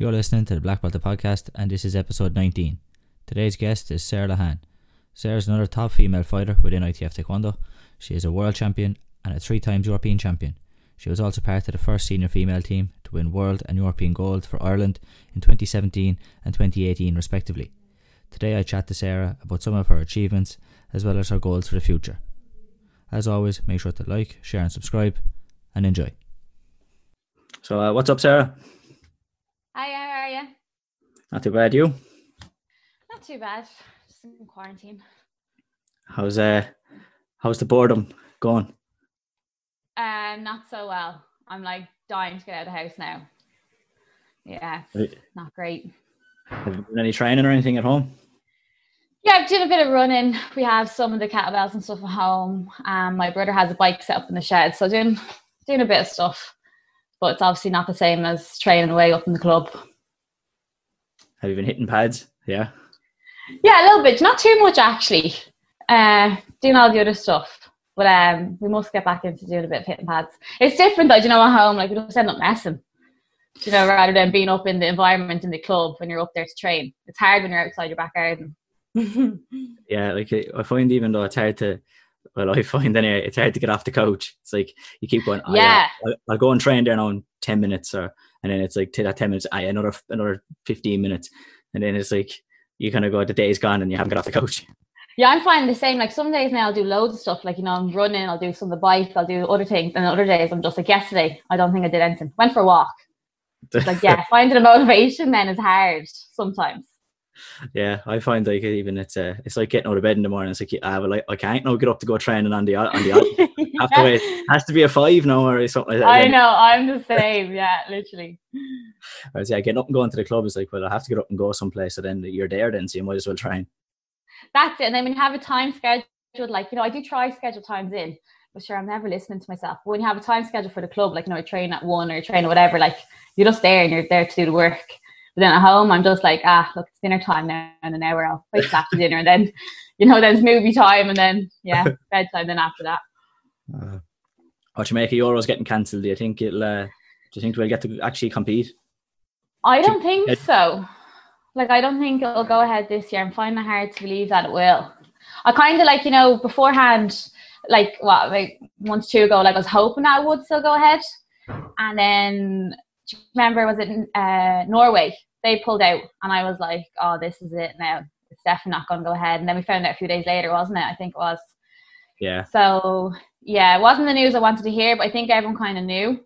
You're listening to the Black Belt podcast, and this is episode 19. Today's guest is Sarah Lehane. Sarah is another top female fighter within ITF Taekwondo. She is a world champion and a three times European champion. She was also part of the first senior female team to win world and European gold for Ireland in 2017 and 2018, respectively. Today I chat to Sarah about some of her achievements as well as her goals for the future. As always, make sure to like, share, and subscribe, and enjoy. So, uh, what's up, Sarah? Hi, how are you? Not too bad, you? Not too bad. Just in quarantine. How's uh, how's the boredom going? Uh, not so well. I'm like dying to get out of the house now. Yeah, Right. not great. Have you done any training or anything at home? Yeah, I've done a bit of running. We have some of the kettlebells and stuff at home. Um, my brother has a bike set up in the shed, so doing doing a bit of stuff. But it's obviously not the same as training away up in the club. Have you been hitting pads? Yeah. Yeah, a little bit, not too much actually. Uh, doing all the other stuff, but um, we must get back into doing a bit of hitting pads. It's different though, do you know, at home, like we just end up messing. You know, rather than being up in the environment in the club when you're up there to train. It's hard when you're outside your back garden. Yeah, like I find even though it's hard to, well, I find anyway, it's hard to get off the couch. It's like you keep going. "Oh, Yeah. I'll, I'll go and train there now in ten minutes, or and then it's like to that uh, ten minutes, aye, another another fifteen minutes, and then it's like you kind of go, the day's gone, and you haven't got off the couch. Yeah, I'm finding the same. Like some days now I'll do loads of stuff. Like, you know, I'm running, I'll do some of the bike, I'll do other things. And other days I'm just like yesterday, I don't think I did anything. Went for a walk. It's like, yeah, finding a motivation then is hard sometimes. Yeah, I find like even it's uh, it's like getting out of bed in the morning. It's like ah, well, I, I can't now get up to go training on the on the have to wait. Has to be a five now or something like that. I know, I'm the same. Yeah, literally. Whereas yeah, getting up and going to the club is like, well, I have to get up and go someplace. So then you're there, then so you might as well train. That's it. And then when you have a time scheduled, like, you know, I do try schedule times in, but sure, I'm never listening to myself. But when you have a time schedule for the club, like, you know, I train at one or I train or whatever, like, you're just there and you're there to do the work. But then at home, I'm just like, ah, look, it's dinner time now in an hour. I'll wait after dinner. And then, you know, then it's movie time and then, yeah, bedtime then after that. Uh, what you make of Euros getting cancelled? Do you think it'll? Uh, do you think we'll get to actually compete? I don't think so. Like, I don't think it'll go ahead this year. I'm finding it hard to believe that it will. I kind of like, you know, beforehand, like, what, like months two ago, like, I was hoping that it would still go ahead. And then, do you remember, was it uh, Norway? They pulled out, and I was like, oh, this is it now. It's definitely not going to go ahead. And then we found out a few days later, wasn't it? I think it was. Yeah, So, yeah, it wasn't the news I wanted to hear, but I think everyone kind of knew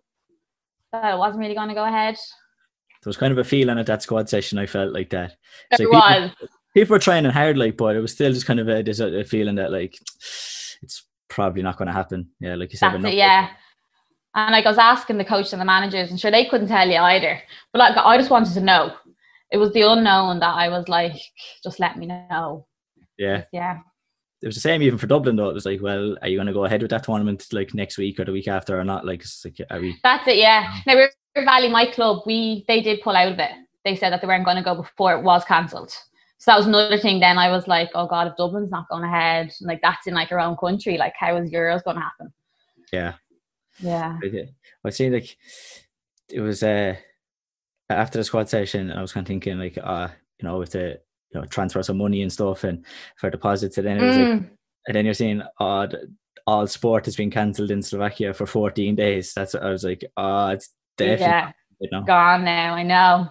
that it wasn't really going to go ahead. there was kind of a feeling at that squad session. I felt like that. It like people- was. People were training hard, like, but it was still just kind of a, a, feeling that like it's probably not going to happen. Yeah, like you said, it, yeah. And like I was asking the coach and the managers, and sure they couldn't tell you either. But like I just wanted to know. It was the unknown that I was like, just let me know. yeah. Yeah. It was the same even for Dublin though. It was like, well, are you going to go ahead with that tournament like next week or the week after or not? Like, it's like are we? That's it, yeah. Now River Valley, my club, we they did pull out of it. They said that they weren't going to go before it was cancelled. So that was another thing. Then I was like, oh god, if Dublin's not going ahead, like that's in like our own country, like how is Euros going to happen? Yeah, Yeah. I see like it was uh after the squad session, I was kind of thinking like, uh, you know, with the you know transfer some money and stuff and for deposits, and then it was like, Mm, and then you're seeing th- all sport has been cancelled in Slovakia for 14 days. That's what I was like, oh, it's definitely yeah. you know. gone now. I know.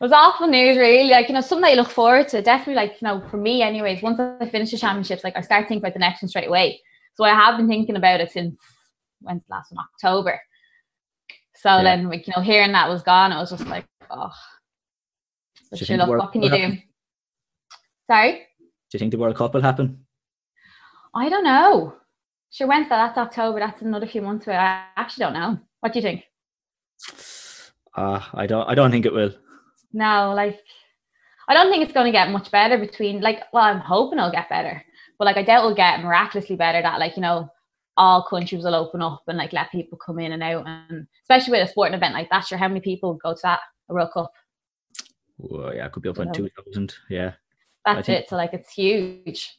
It was awful news, really. Like, you know, something you look forward to. Definitely, like, you know, for me, anyways, once I finish the championships, like, I start thinking about the next one straight away. So I have been thinking about it since when's the last one? October. So Yeah. then, like, you know, hearing that was gone, it was just like, oh. But sure, look, what can you do? happen? Sorry? Do you think the World Cup will happen? I don't know. Sure, when's that? That's October. That's another few months away. I actually don't know. What do you think? Uh, I don't. I don't think it will. No, like I don't think it's going to get much better between like. Well, I'm hoping it'll get better, but like I doubt it'll get miraculously better. That like you know, all countries will open up and like let people come in and out, and especially with a sporting event like that. Sure, how many people go to that a World Cup? Well, yeah, it could be up on No. two thousand. Yeah, That's think- it. So like it's huge.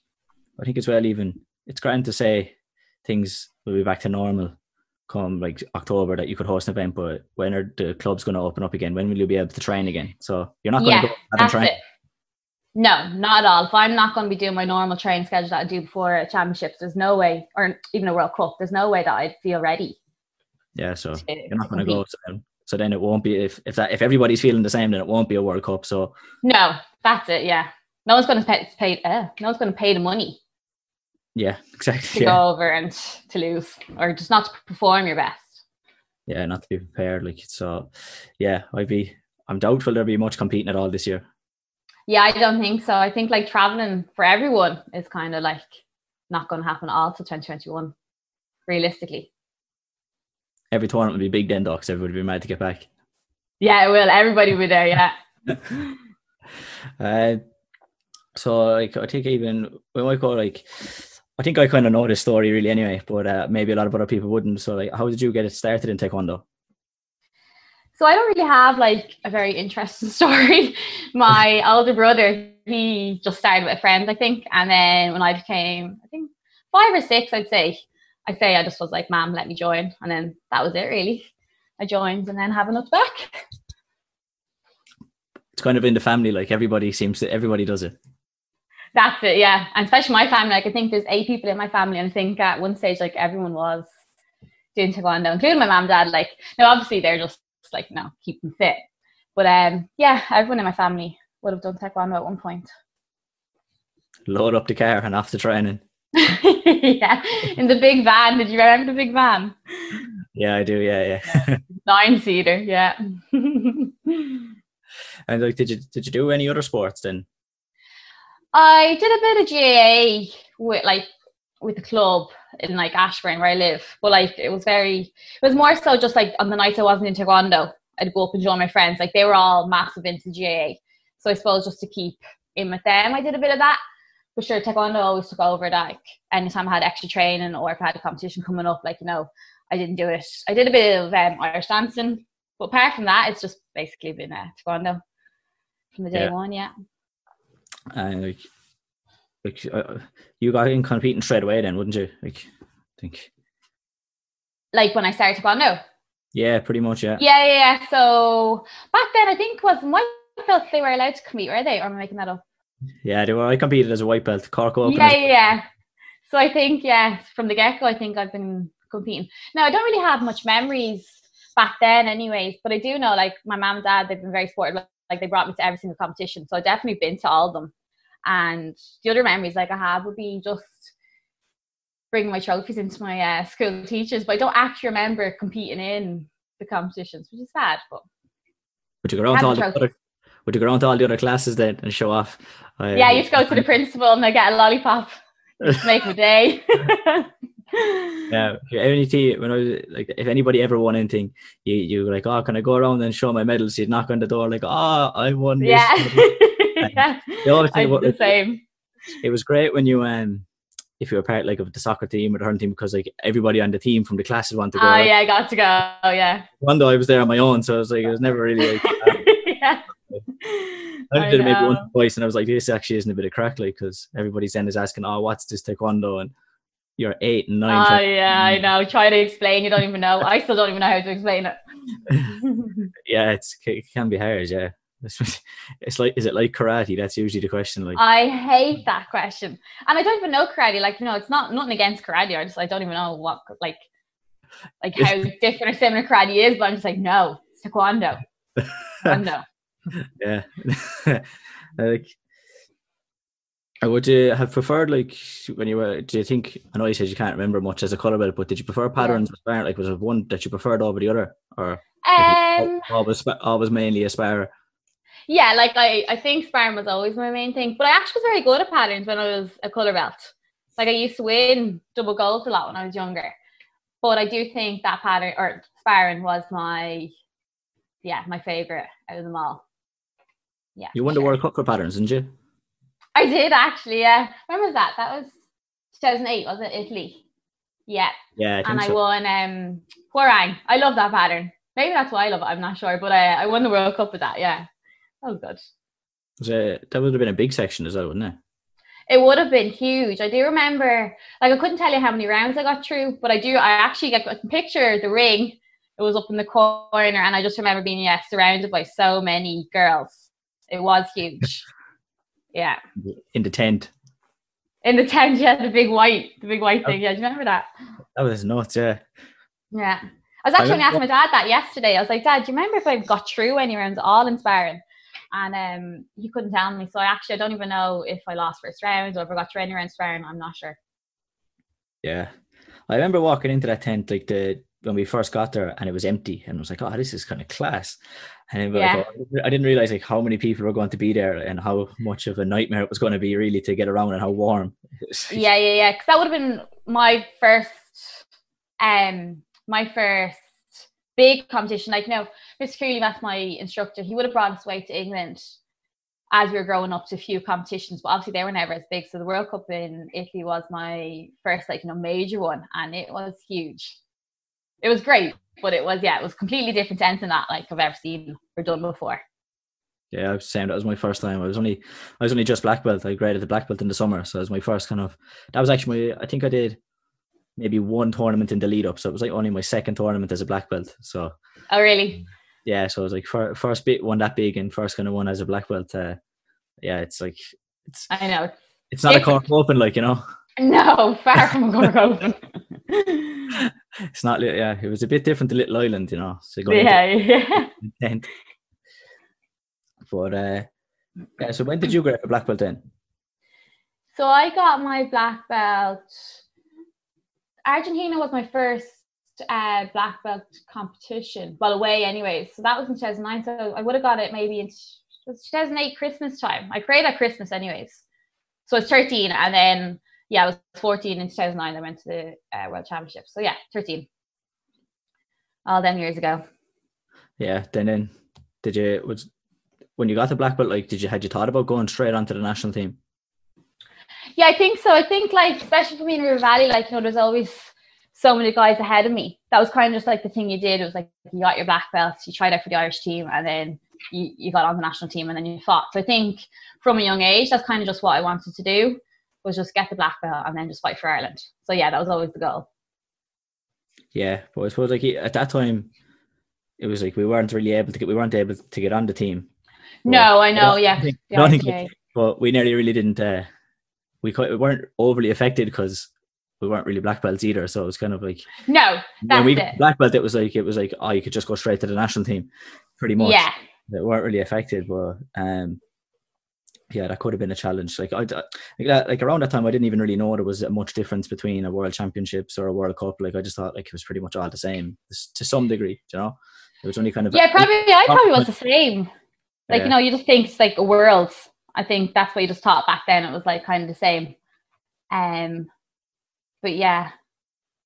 I think as well. Even it's grand to say things will be back to normal, come like October that you could host an event, but when are the clubs going to open up again? When will you be able to train again? So you're not going Yeah, to go out and train. it. No, not at all. If I'm not going to be doing my normal training schedule that I do before championships, there's no way, or even a World Cup, there's no way that I'd feel ready. Yeah, so to- you're not going to go. So then, so then it won't be if if that if everybody's feeling the same, then it won't be a World Cup. So No, that's it. Yeah, no one's going to pay. pay uh, no one's going to pay the money yeah, to exactly. Yeah, go over and to lose, or just not to perform your best. yeah, not to be prepared. Like so, yeah, I'd be. I'm doubtful there'll be much competing at all this year. Yeah, I don't think so. I think like traveling for everyone is kind of like not going to happen all till 2021, realistically. Every tournament will be big then, docs. Everybody will be mad to get back. Yeah, it will. Everybody will be there. Yeah. Uh, so like I think even we might go like I think I kind of know this story really anyway, but uh, maybe a lot of other people wouldn't. So like, how did you get it started in taekwondo? So I don't really have like a very interesting story. My older brother, he just started with a friend, I think, and then when I became, I think five or six, I'd say, I'd say I just was like, "Mom, let me join," and then that was it, really. I joined, and then haven't looked back. It's kind of in the family. Like everybody seems to everybody does it. That's it, yeah. And especially my family, like I think there's eight people in my family, and I think at one stage, like everyone was doing taekwondo, including my mom, and dad. Like, now obviously they're just like, no, keep them fit. But um, yeah, everyone in my family would have done taekwondo at one point. Load up the car and off the training. yeah, in the big van. Did you remember the big van? Yeah, I do. Yeah, yeah. Nine seater. Yeah. and like, did you did you do any other sports then? I did a bit of GAA with like with the club in like Ashburn where I live, but like it was very, it was more so just like on the nights I wasn't in taekwondo, I'd go up and join my friends. Like they were all massive into GAA, so I suppose just to keep in with them, I did a bit of that. But sure, taekwondo always took over. Like anytime I had extra training or if I had a competition coming up, like you know, I didn't do it. I did a bit of um, Irish dancing, but apart from that, it's just basically been uh, taekwondo from the day Yeah. one. Yeah. And like, like uh, you got in competing straight away then, wouldn't you? Like, I think. Like when I started taekwondo. Yeah, pretty much. Yeah. Yeah, yeah, yeah. So back then, I think was white belts they were allowed to compete, were they? Or am I making that up? Yeah, they were. I competed as a white belt, Cork Open. yeah, yeah, yeah. So I think, yeah, from the get go, I think I've been competing. Now I don't really have much memories back then, anyways. But I do know, like my mom and dad, they've been very supportive. Like they brought me to every single competition, so I've definitely been to all of them. And the other memories like I have would be just bringing my trophies into my uh, school teachers, but I don't actually remember competing in the competitions, which is sad. But Would you go around to all the the other? Would you go around to all the other classes then and show off? I- Yeah, you just go to the principal and they get a lollipop. Make my day. Yeah, team, when I was like, if anybody ever won anything, you you were like, oh, can I go around and show my medals? You'd knock on the door like, oh, I won this. Yeah. yeah. The other I thing the it, same. it was great when you um, if you were part like of the soccer team or the hurling team, because like everybody on the team from the classes wanted to go. Oh around. yeah, I got to go. Oh yeah. One day I was there on my own, so I was like, it was never really like. uh, yeah. I did it maybe once or twice, and I was like, this actually isn't a bit of crack, like, because everybody's then is asking, oh, what's this taekwondo? And you're eight and nine. Oh yeah, I know. Try to explain, you don't even know. I still don't even know how to explain it. yeah, it's it can be hard. Yeah, it's, like, is it like karate? That's usually the question. Like, I hate that question, and I don't even know karate. Like you know, it's not nothing against karate. I just I don't even know what like like how different or similar karate is. But I'm just like, no, it's taekwondo. Taekwondo. yeah, like. Would you have preferred like when you were? Do you think? I know you said you can't remember much as a color belt, but did you prefer patterns? Yeah. Like, was there one that you preferred over the other, or Um, always always mainly a sparrer? Yeah, like I, I think sparring was always my main thing, but I actually was very good at patterns when I was a color belt. Like I used to win double golds a lot when I was younger, but I do think that pattern or sparring was my, yeah, my favorite out of them all. Yeah, You won the sure. World Cup for patterns, didn't you? I did actually. Yeah, when was that? That was 2008, was it? Italy. Yeah, Yeah, I and I so. won um Hwarang. I love that pattern. Maybe that's why I love it. I'm not sure, but I I won the World Cup with that. Yeah, that was good. Uh, that would have been a big section as well, wouldn't it? It would have been huge. I do remember, like, I couldn't tell you how many rounds I got through, but I do. I actually get a picture the ring. It was up in the corner, and I just remember being yeah surrounded by so many girls. It was huge. yeah. In the tent. In the tent, yeah, the big white, the big white thing. Yeah, do you remember that? That was nuts. Yeah. Yeah. I was actually going to ask my dad that yesterday. I was like, Dad, do you remember if I got through any rounds all in sparring? And um, he couldn't tell me. So I actually I don't even know if I lost first round or if I got through any rounds sparring. I'm not sure. Yeah. I remember walking into that tent like the when we first got there and it was empty and I was like, oh, this is kind of class. And yeah. like, oh, I didn't realize like how many people were going to be there and how much of a nightmare it was going to be really to get around and how warm. yeah, yeah, yeah. Because that would have been my first um my first big competition. Like, you know, Mr. Cooley, my instructor. He would have brought us away to England as we were growing up to a few competitions, but obviously they were never as big. So the World Cup in Italy was my first, like, you know, major one, and it was huge. It was great, but it was, yeah, it was completely different to anything that like I've ever seen or done before. Yeah, I was saying that was my first time. I was only, I was only just black belt. I graded the black belt in the summer, so it was my first kind of. That was actually my. I think I did maybe one tournament in the lead up. So it was like only my second tournament as a black belt. So Oh really? Yeah, so it was like first bit one that big and first kind of one as a black belt. Uh, yeah, it's like it's I know. It's not a cork open like, you know. No, far from a cork open. it's not yeah, it was a bit different to Little Island, you know. So yeah, yeah. But uh yeah, so when did you get a black belt then? So I got my black belt Argentina was my first uh, black belt competition, well, away anyways. So that was in 2009. So I would have got it maybe in 2008 Christmas time. I created at Christmas anyways. So it's 13. And then, yeah, I was 14 in 2009. I went to the uh, World Championship. So yeah, 13. All them years ago. Yeah. Then, then did you, was, when you got the black belt, like, did you, had you thought about going straight onto the national team? Yeah, I think so. I think like especially for me in River Valley, like you know, there's always so many guys ahead of me. That was kind of just like the thing you did. It was like you got your black belt, you tried out for the Irish team, and then you, you got on the national team, and then you fought. So I think from a young age, that's kind of just what I wanted to do was just get the black belt and then just fight for Ireland. So yeah, that was always the goal. Yeah, but I suppose like at that time, it was like we weren't really able to get we weren't able to get on the team. no, I know. I yeah, think, think, but we nearly really didn't. Uh, we, we weren't overly affected because we weren't really black belts either. So it was kind of like no, when we it. black belt, it was like it was like oh, you could just go straight to the national team, pretty much. Yeah, they weren't really affected, but um, yeah, that could have been a challenge. Like I, like, that, like around that time, I didn't even really know there was a much difference between a World Championships or a World Cup. Like I just thought like it was pretty much all the same to some degree. You know, it was only kind of yeah, probably I probably was the same. Like yeah. you know, you just think it's like a world I think that's what you just taught back then. It was like kind of the same. Um, but yeah,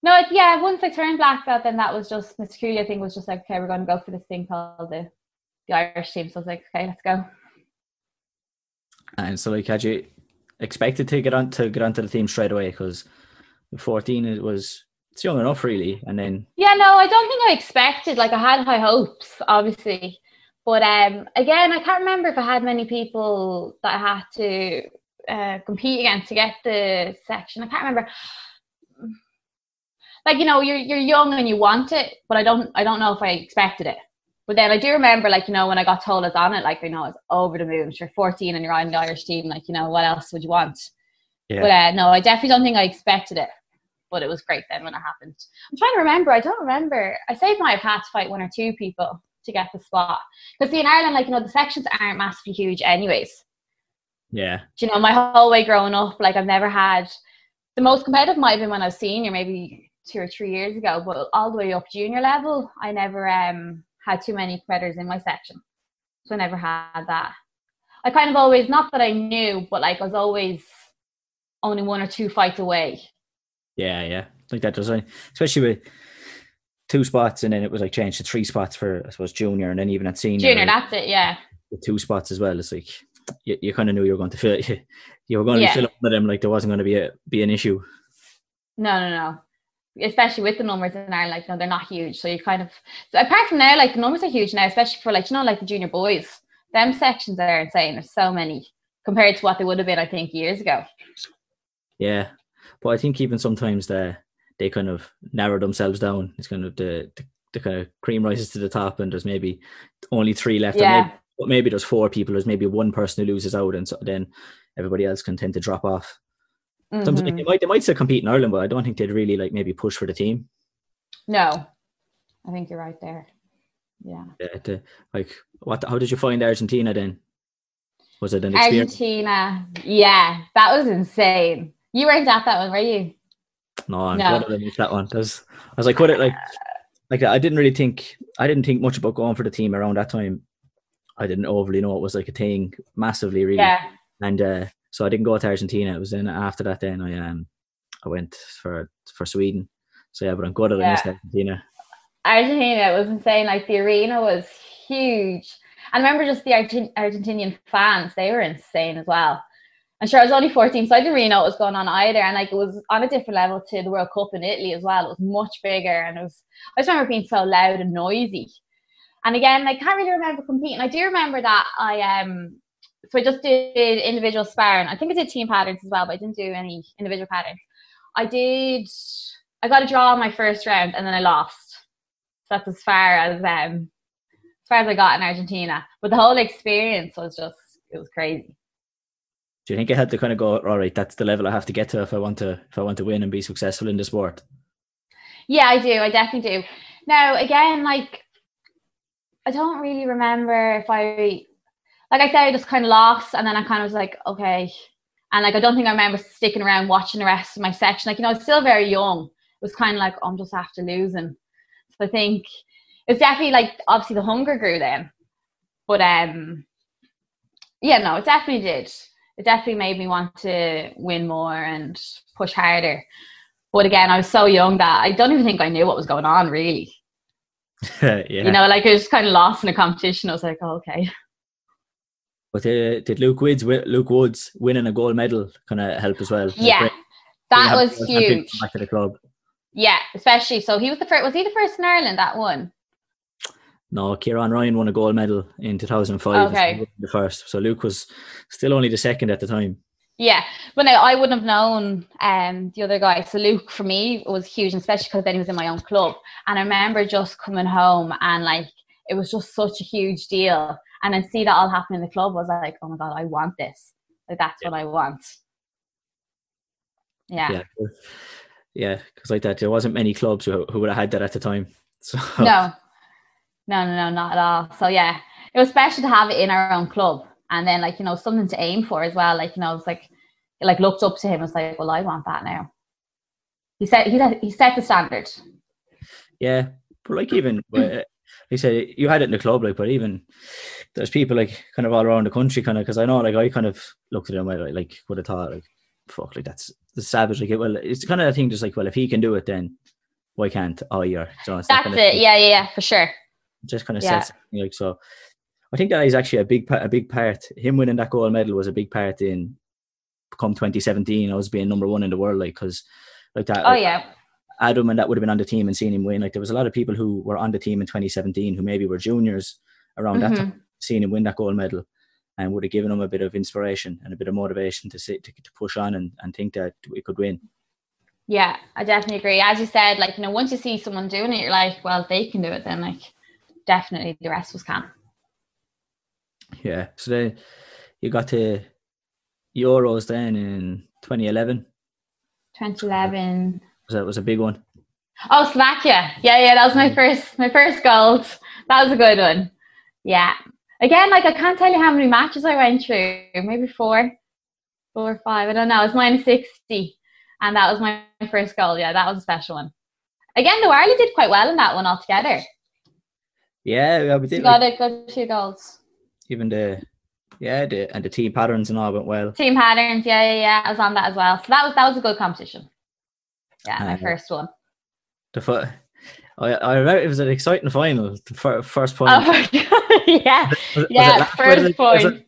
no, it, yeah. Once I turned black belt, then that was just Mr. Cooley. I think was just like, okay, we're going to go for this thing called the the Irish team. So I was like, okay, let's go. And so, like, had you expected to get on to get onto the team straight away? Because fourteen, it was it's young enough, really. And then yeah, no, I don't think I expected. Like, I had high hopes, obviously. But um, again, I can't remember if I had many people that I had to uh, compete against to get the section. I can't remember. Like you know, you're you're young and you want it, but I don't I don't know if I expected it. But then I do remember, like you know, when I got told I was on it, like you know, I was over the moon. You're 14 and you're on the Irish team. Like you know, what else would you want? Yeah. But uh, no, I definitely don't think I expected it. But it was great then when it happened. I'm trying to remember. I don't remember. I saved my path to fight one or two people to get the spot. Because see, in Ireland, like you know, the sections aren't massively huge, anyways. Yeah. Do you know, my whole way growing up, like I've never had the most competitive might have been when I was senior, maybe two or three years ago, but all the way up junior level, I never um had too many competitors in my section. So I never had that. I kind of always not that I knew, but like I was always only one or two fights away. Yeah, yeah. Like that does especially with two spots, and then it was like changed to three spots for I suppose junior, and then even at senior. Junior, that's it. Yeah. The two spots as well. It's like you, you kind of knew you were going to fill it you were going to yeah. fill up with them like there wasn't going to be a be an issue. No, no, no. Especially with the numbers in Ireland, like no, they're not huge. So you kind of so apart from now, like the numbers are huge now, especially for like you know like the junior boys. Them sections are insane. There's so many. compared to what they would have been, I think, years ago. Yeah, but I think even sometimes the they kind of narrow themselves down. It's kind of the, the, the kind of cream rises to the top, and there's maybe only three left. Yeah. Maybe, maybe there's four people. There's maybe one person who loses out, and so then everybody else can tend to drop off. Sometimes Mhm. they might they might still compete in Ireland, but I don't think they'd really like maybe push for the team. No, I think you're right there. Yeah. Yeah, the, like what? How did you find Argentina then? Was it an experience? Argentina. Yeah, that was insane. You weren't at that one, were you? No, I'm No. glad I missed that one. That was, I was like, what? It like, like I didn't really think I didn't think much about going for the team around that time. I didn't overly know it was like a thing massively, really. Yeah. And uh, so I didn't go to Argentina. It was then after that. Then I um I went for for Sweden. So yeah, but I'm good at Yeah. Argentina. Argentina was insane. Like the arena was huge. And I remember just the Argent- Argentinian fans, they were insane as well. And sure, I was only 14, so I didn't really know what was going on either. And like it was on a different level to the World Cup in Italy as well. It was much bigger and it was I just remember being so loud and noisy. And again, I can't really remember competing. I do remember that I um so I just did individual sparring. I think I did team patterns as well, but I didn't do any individual patterns. I did I got a draw in my first round and then I lost. So that's as far as um as far as I got in Argentina. But the whole experience was just it was crazy. Do you think I had to kind of go, all right, that's the level I have to get to if I want to if I want to win and be successful in the sport? Yeah, I do. I definitely do. Now, again, like, I don't really remember if I, like I said, I just kind of lost, and then I kind of was like, okay, and like I don't think I remember sticking around watching the rest of my section. Like, you know, I was still very young. It was kind of like oh, I'm just after losing. So I think it's definitely like obviously the hunger grew then, but um, yeah, no, it definitely did. It definitely made me want to win more and push harder. But again, I was so young that I don't even think I knew what was going on really. yeah. You know, like I was kind of lost in a competition. I was like, oh, okay. But uh, did Luke Woods Luke Woods winning a gold medal kind of help as well? Yeah, that was him huge. Back to the club. Yeah, especially so he was the first. Was he the first in Ireland that won? No, Kieran Ryan won a gold medal in 2005. Okay. The first. So Luke was still only the second at the time. Yeah, but no, I wouldn't have known um the other guy. So Luke for me was huge, and especially because then he was in my own club. And I remember just coming home and like it was just such a huge deal. And then see that all happen in the club was like, oh my god, I want this. Like that's what I want. Yeah. Yeah. Yeah, because like that, there wasn't many clubs who, who would have had that at the time. So No. No, no, no, not at all. So yeah, it was special to have it in our own club, and then like you know something to aim for as well. Like you know, it's like like looked up to him. It's like, well, I want that now. He said he he set the standard. yeah, but like even he said you had it in the club, like, but even there's people like kind of all around the country, kind of because I know like I kind of looked at him I, like would have thought like fuck like that's the savage like well it's kind of a thing just like well if he can do it then why can't I or you know, it's that That's kind of it. thing. Yeah, yeah, yeah, for sure. just kind of Yeah. says like so. I think that is actually a big pa- a big part. Him winning that gold medal was a big part in come 2017. I was being number one in the world, like because like that. Oh like, yeah, Adam and that would have been on the team and seeing him win. Like there was a lot of people who were on the team in 2017 who maybe were juniors around that Mhm. time, seeing him win that gold medal, and would have given him a bit of inspiration and a bit of motivation to sit to, to push on and, and think that we could win. yeah. I definitely agree. As you said, like you know, once you see someone doing it, you're like, well, they can do it, then like definitely the rest of us can. Yeah. So then you got to Euros then in 2011. 2011. That was a big one. Oh, Slovakia. Yeah, yeah, that was my mm. first my first gold. That was a good one. Yeah. Again, like I can't tell you how many matches I went through. Maybe four, four or five. I don't know. It was minus sixty, and that was my first goal. Yeah, that was a special one. Again, the Warley did quite well in that one altogether. Yeah, yeah, we did. got Like, a good two goals. even the yeah, the and the team patterns and all went well. Team patterns. Yeah, yeah, yeah. I was on that as well. So that was that was a good competition. Yeah, my Uh, first one. The fir- I, I remember it was an exciting final. The fir- first point. Oh yeah, Was was yeah. last First the- point. It,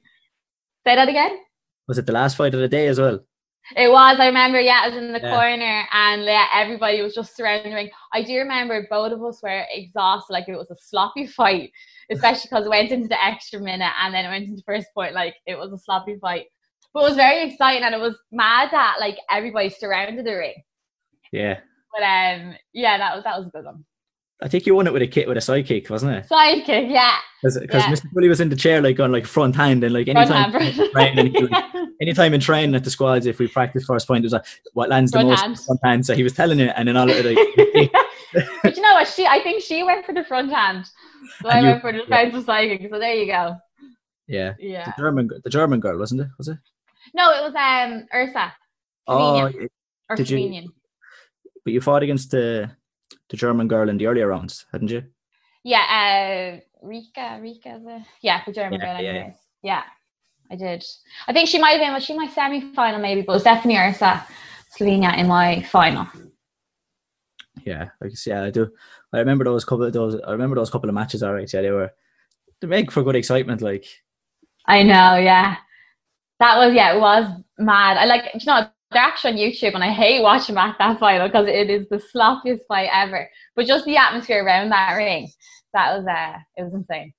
Say that again. was it the last fight of the day as well? It was. I remember. Yeah, I was in the Yeah. corner, and yeah, everybody was just surrounding the ring. I do remember both of us were exhausted, like it was a sloppy fight, especially because it went into the extra minute and then it went into first point. Like it was a sloppy fight. But it was very exciting and it was mad that like everybody surrounded the ring. Yeah. But um yeah, that was that was a good one. I think you won it with a kit with a sidekick, wasn't it? Sidekick, yeah. Because Yeah. Mr. Bully was in the chair like on like front hand and like Front anytime in training, was- anytime in training at the squads, if we practice first point, it was like what lands the most hand. front hand. So he was telling it, and then all of it like but you know what? She, I think she went for the front hand. So I you- went for the defensive sidekick. So there you go. yeah, Yeah. the German the German girl wasn't it? Was it? No, it was um Ursa Oh, or Did you-. But you fought against the the German girl in the earlier rounds, hadn't you? Yeah, uh, Rika, Rika, the yeah, the German Yeah, girl. yeah, Anyways. Yeah, I did. I think she might have been. Was she my semi-final maybe? But it was definitely Ursa Slovenia in my final. Yeah, I guess, yeah, I do. I remember those couple of those. I remember those couple of matches. All right, yeah, they were they make for good excitement. Like, I know. Yeah, that was yeah. It was mad. I like you know actually on YouTube, and I hate watching back that final because it is the sloppiest fight ever. But just the atmosphere around that ring, that was uh, it was insane.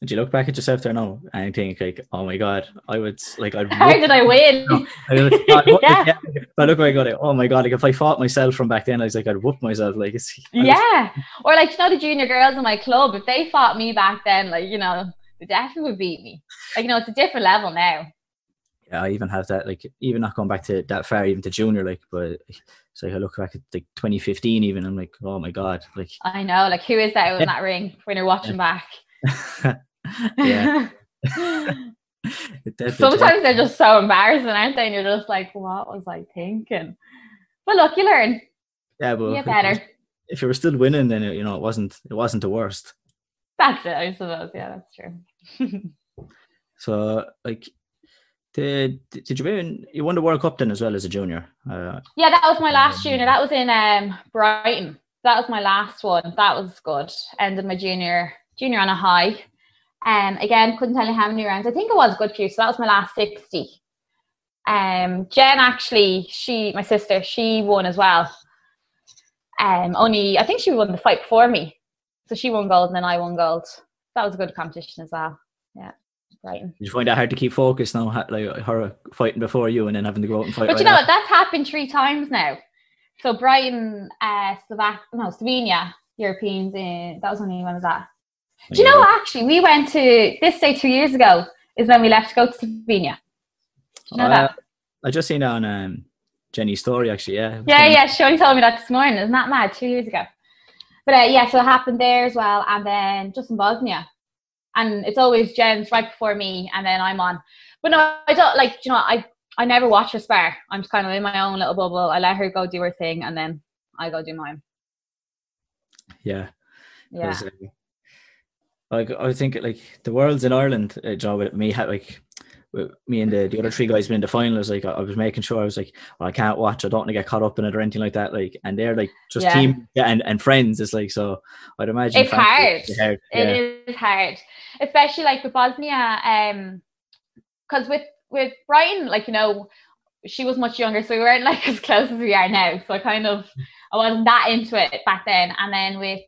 did you look back at yourself there now and think like, oh my god, I would like I'd. How did I win? I God, what- Yeah. yeah. I look back at it. Oh my god! Like if I fought myself from back then, I was like, I'd whoop myself. Like it's I was- Yeah. Or like you know the junior girls in my club, if they fought me back then, like, you know, they definitely would beat me. Like, you know, it's a different level now. I even have that. Like even not going back to that far, even to junior. Like, but it's like I look back at like 2015, even I'm like, oh my god! Like, I know, like who is that in that ring when you're watching back? yeah. Sometimes they're just so embarrassing, aren't they? And you're just like, what was I thinking? But look, you learn. yeah, but You better. if you were still winning, then it, you know it wasn't it wasn't the worst. That's it, I suppose. Yeah, that's true. So like, did did you win? You won the World Cup then as well as a junior. Uh, Yeah, that was my last junior. That was in um Brighton. That was my last one. That was good. Ended my junior junior on a high. Um again, couldn't tell you how many rounds. I think it was a good few. So that was my last sixty. Um Jen actually, she my sister, she won as well. Um only I think she won the fight before me. So she won gold and then I won gold. That was a good competition as well. Yeah. You find that hard to keep focused now? Like her fighting before you and then having to go out and fight. But right you know what? after? That's happened three times now. So Brighton, uh, Slovak, no, Slovenia, Europeans in that was only when was that? Do you know what? Actually, we went to this day two years ago. Is when we left to go to Slovenia. You know Uh, that? I just seen that on um, Jenny's story actually. Yeah. Yeah, yeah. She only told me that this morning. Isn't that mad? Two years ago. But uh, yeah, so it happened there as well, and then just in Bosnia, and it's always Jen's right before me, and then I'm on. But no, I don't like. You know, I I never watch her spar. I'm just kind of in my own little bubble. I let her go do her thing, and then I go do mine. Yeah. Yeah. uh, like I think like the world's in Ireland. Uh, job with me had like me and the, the other three guys been in the finals. Like I, I was making sure I was like, well, I can't watch. I don't want to get caught up in it or anything like that. Like, and they're like just Yeah. team and, and friends. It's like so. I'd imagine It's hard. it's hard. It Yeah. is hard, especially like with Bosnia, um, because with with Brighton, like you know, she was much younger, so we weren't like as close as we are now. So I kind of I wasn't that into it back then. And then with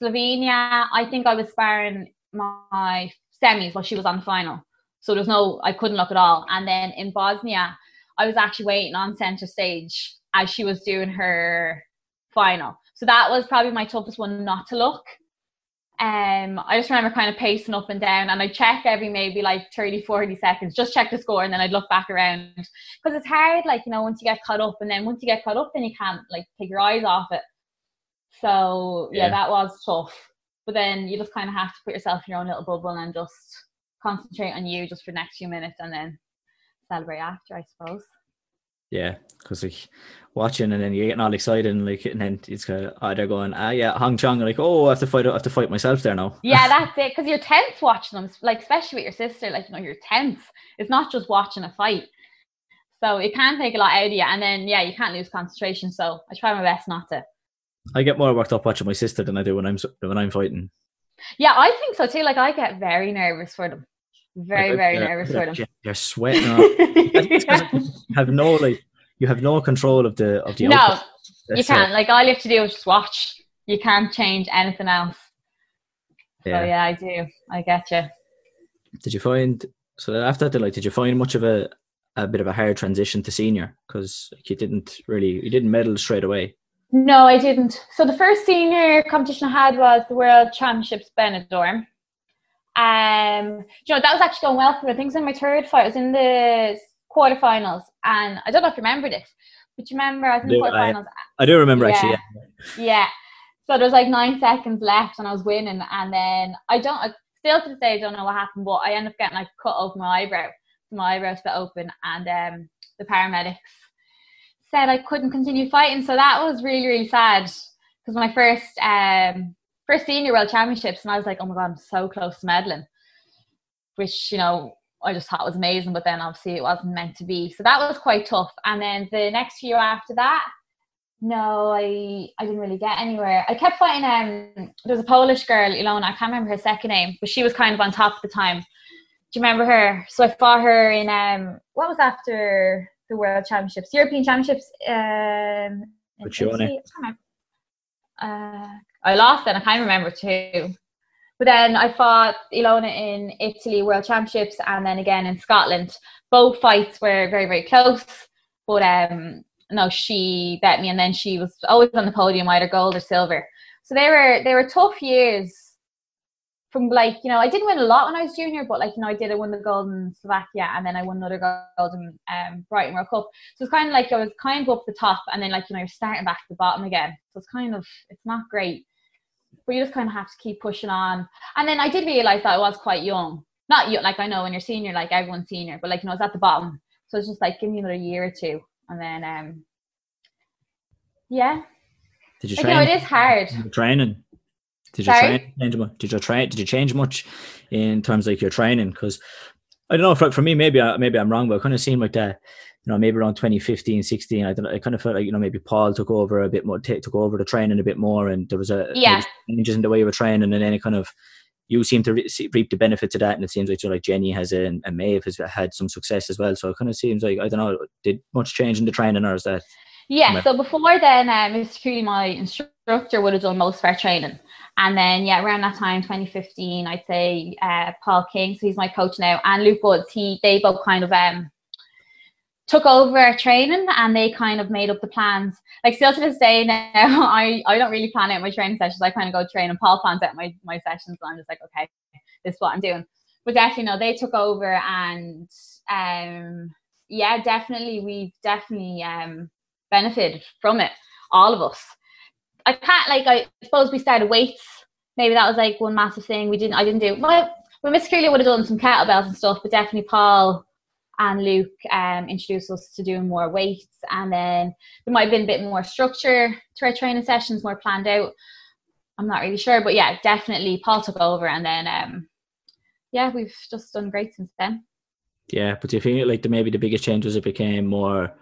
Slovenia, I think I was sparring my semis while she was on the final, so there's no I couldn't look at all. And then in Bosnia, I was actually waiting on center stage as she was doing her final. So that was probably my toughest one not to look. Um, I just remember kind of pacing up and down, and I check every maybe like 30, 40 seconds, just check the score, and then I'd look back around because it's hard. Like you know, once you get caught up, and then once you get caught up, then you can't like take your eyes off it. So yeah, Yeah. that was tough. But then you just kind of have to put yourself in your own little bubble and just concentrate on you just for the next few minutes, and then celebrate after, I suppose. Yeah, because like watching and then you're getting all excited and like and then it's kind of they're going ah yeah Hong Chong like oh I have to fight I have to fight myself there now. Yeah, that's it. Because you're tense watching them, like especially with your sister. Like you know, you're tense. It's not just watching a fight, so it can take a lot out of you. And then yeah, you can't lose concentration. So I try my best not to. I get more worked up watching my sister than I do when I'm when I'm fighting. Yeah, I think so too. Like I get very nervous for them. Very, Like, very nervous you're- for them. You're, sweating. off. That's 'cause you have no like you have no control of the of the no, output. you can't. Like all you have to do is just watch. You can't change anything else. So yeah. yeah, I do. I get you. Did you find so after that? Like, did you find much of a a bit of a hard transition to senior because you didn't really you didn't medal straight away. No, I didn't. So the first senior competition I had was the World Championships Benidorm. Um, you know that was actually going well for me. I think it was in my third fight. I was in the quarterfinals, and I don't know if you remember this, but you remember I was in the Do I- quarterfinals. I do remember Yeah. actually. Yeah. Yeah. So there was like nine seconds left, and I was winning, and then I don't. I still to this day I don't know what happened, but I ended up getting like cut open my eyebrow. My eyebrow split open, and um, the paramedics said I couldn't continue fighting. So that was really really sad because my first um first senior world championships, and I was like, oh my god, I'm so close to medaling, which you know I just thought was amazing. But then obviously it wasn't meant to be. So that was quite tough. And then the next year after that, no, I I didn't really get anywhere. I kept fighting. Um, there was a Polish girl, Ilona. I can't remember her second name, but she was kind of on top at the time. Do you remember her? So I fought her in um, what was after the World Championships, European Championships. Um, in Which you won it? Italy. I can't remember. Uh, I lost and I can't remember too. But then I fought Ilona in Italy World Championships and then again in Scotland. Both fights were very, very close. But um no, she bet me and then she was always on the podium, either gold or silver. So they were they were tough years from like, you know, I didn't win a lot when I was junior, but like, you know, I did I won the gold in Slovakia and then I won another gold in um Brighton World Cup. So it's kind of like I was kind of up the top and then like, you know, you're starting back at the bottom again. So it's kind of it's not great but you just kind of have to keep pushing on. And then I did realize that I was quite young. Not young, like I know when you're senior, like everyone's senior, but like you know, I was at the bottom. So it's just like give me another year or two, and then um, yeah, Did you like, you know, it is hard. Training? Did you Sorry? train? Did you train? Did you change much in terms of like your training? Because I don't know. For, for me, maybe I, maybe I'm wrong, but it kind of seemed like that. Know, maybe around 2015, 16. I don't. know, I kind of felt like you know maybe Paul took over a bit more, t- took over the training a bit more, and there was a Yeah. changes in the way you were training, and then it kind of you seem to re- reap the benefits of that, and it seems like you know, like Jenny has a, and Maeve has had some success as well. So it kind of seems like I don't know. Did much change in the training, or is that Yeah, so before then, um, Mr. Cooley, my instructor, would have done most of our training. And then, yeah, around that time, 2015, I'd say uh, Paul King, so he's my coach now, and Luke Woods, he, they both kind of um, took over our training and they kind of made up the plans. Like, still to this day now, I, I don't really plan out my training sessions. I kind of go train, and Paul plans out my, my sessions, and I'm just like, okay, this is what I'm doing. But definitely, no, they took over, and um, yeah, definitely, we've definitely um, benefited from it, all of us. I can't like I suppose we started weights. Maybe that was like one massive thing we didn't. I didn't do. Well, well Miss Curley would have done some kettlebells and stuff, but definitely Paul and Luke um, introduced us to doing more weights, and then there might have been a bit more structure to our training sessions, more planned out. I'm not really sure, but yeah, definitely Paul took over, and then um, yeah, we've just done great since then. Yeah, but do you think like the maybe the biggest change was it became more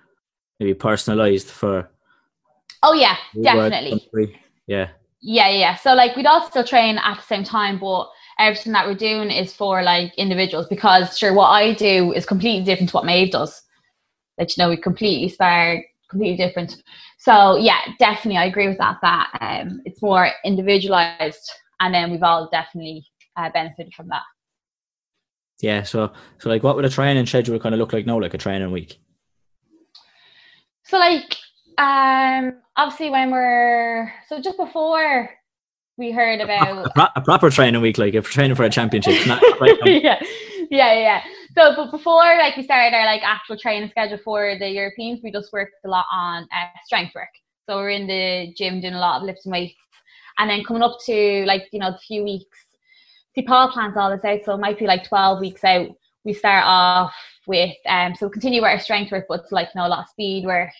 maybe personalized for Oh yeah, definitely. Yeah, Yeah, yeah. yeah. So like we'd all still train at the same time, but everything that we're doing is for like individuals because sure what I do is completely different to what Maeve does. That you know, we completely spar completely different. So yeah, definitely I agree with that that um it's more individualized and then we've all definitely uh, benefited from that. yeah. So so like what would a training schedule kind of look like now? Like a training week? So like um obviously when we're so just before we heard A, about pro- a proper training week, like if we're training for a championship, not yeah, yeah, yeah. So, but before like we started our like actual training schedule for the Europeans, we just worked a lot on uh, strength work. So we're in the gym doing a lot of lifts and weights, and then coming up to like you know the few weeks. See, Paul plans all this out, so it might be like twelve weeks out. We start off with um, so we'll continue with our strength work, but it's like you know a lot of speed work.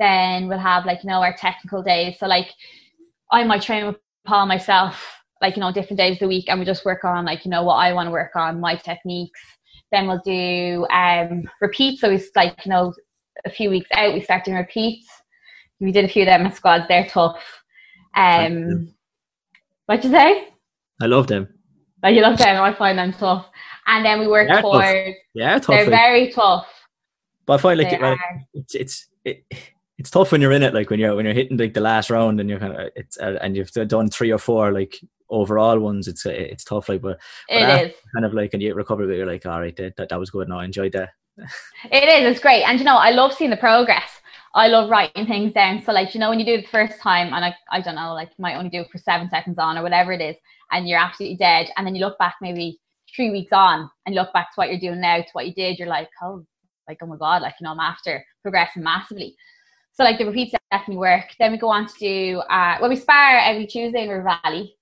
Then we'll have like you know our technical days. So like I might train with Paul myself, like, you know, different days of the week and we just work on like, you know, what I want to work on, my techniques. Then we'll do um repeats. So it's like, you know, a few weeks out we start doing repeats. We did a few of them in squads, they're tough. Um what'd you say? I love them. Like you love them, I find them tough. And then we work They're tough. towards Yeah, tough. they're like- very tough. but I find like it- are. it's it's it, it's tough when you're in it. Like when you're when you're hitting like the last round and you're kind of it's uh, and you've done three or four like overall ones. It's uh, it's tough. Like but is. kind of like and you recover a bit. You're like, all right, that, that, that was good. No, I enjoyed that. It is. It's great, and you know, I love seeing the progress. I love writing things down. So like you know, when you do it the first time, and I I don't know, like you might only do it for seven seconds on or whatever it is, and you're absolutely dead, and then you look back maybe three weeks on and look back to what you're doing now, to what you did, you're like, oh, like oh my god, like you know, I'm after progressing massively. So like the repeats definitely work. Then we go on to do uh well we spar every Tuesday in River Valley.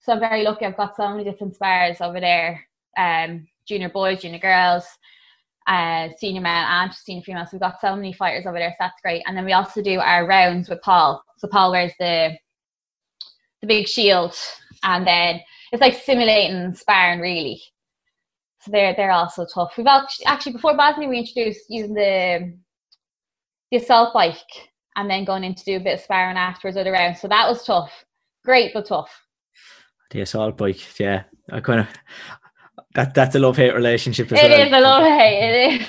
So I'm very lucky I've got so many different spars over there. Um junior boys, junior girls, uh senior men and senior females. So we've got so many fighters over there, so that's great. And then we also do our rounds with Paul. So Paul wears the the big shield and then it's like simulating sparring really. So they're they're also tough. We've actually, actually before Bosnia we introduced using the the assault bike and then going in to do a bit of sparring afterwards or round. So that was tough. Great but tough. The assault bike, yeah. I kind of that that's a love hate relationship as It well. is a love hate. It is.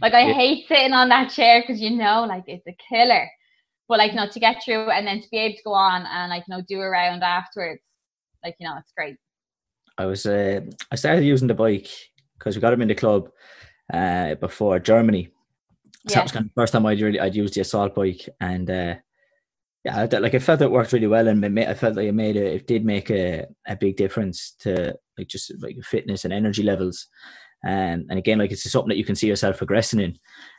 Like I Yeah. hate sitting on that chair because you know, like it's a killer. But like you know, to get through and then to be able to go on and like you know do a round afterwards, like you know, it's great. I was uh, I started using the bike because we got him in the club uh, before Germany. So that was kind of the first time I'd really I'd used the assault bike, and uh, yeah, I, felt like I felt it worked really well, and it ma- I felt like it made a, it did make a, a big difference to like just like fitness and energy levels. Um, and again, like it's something that you can see yourself progressing in.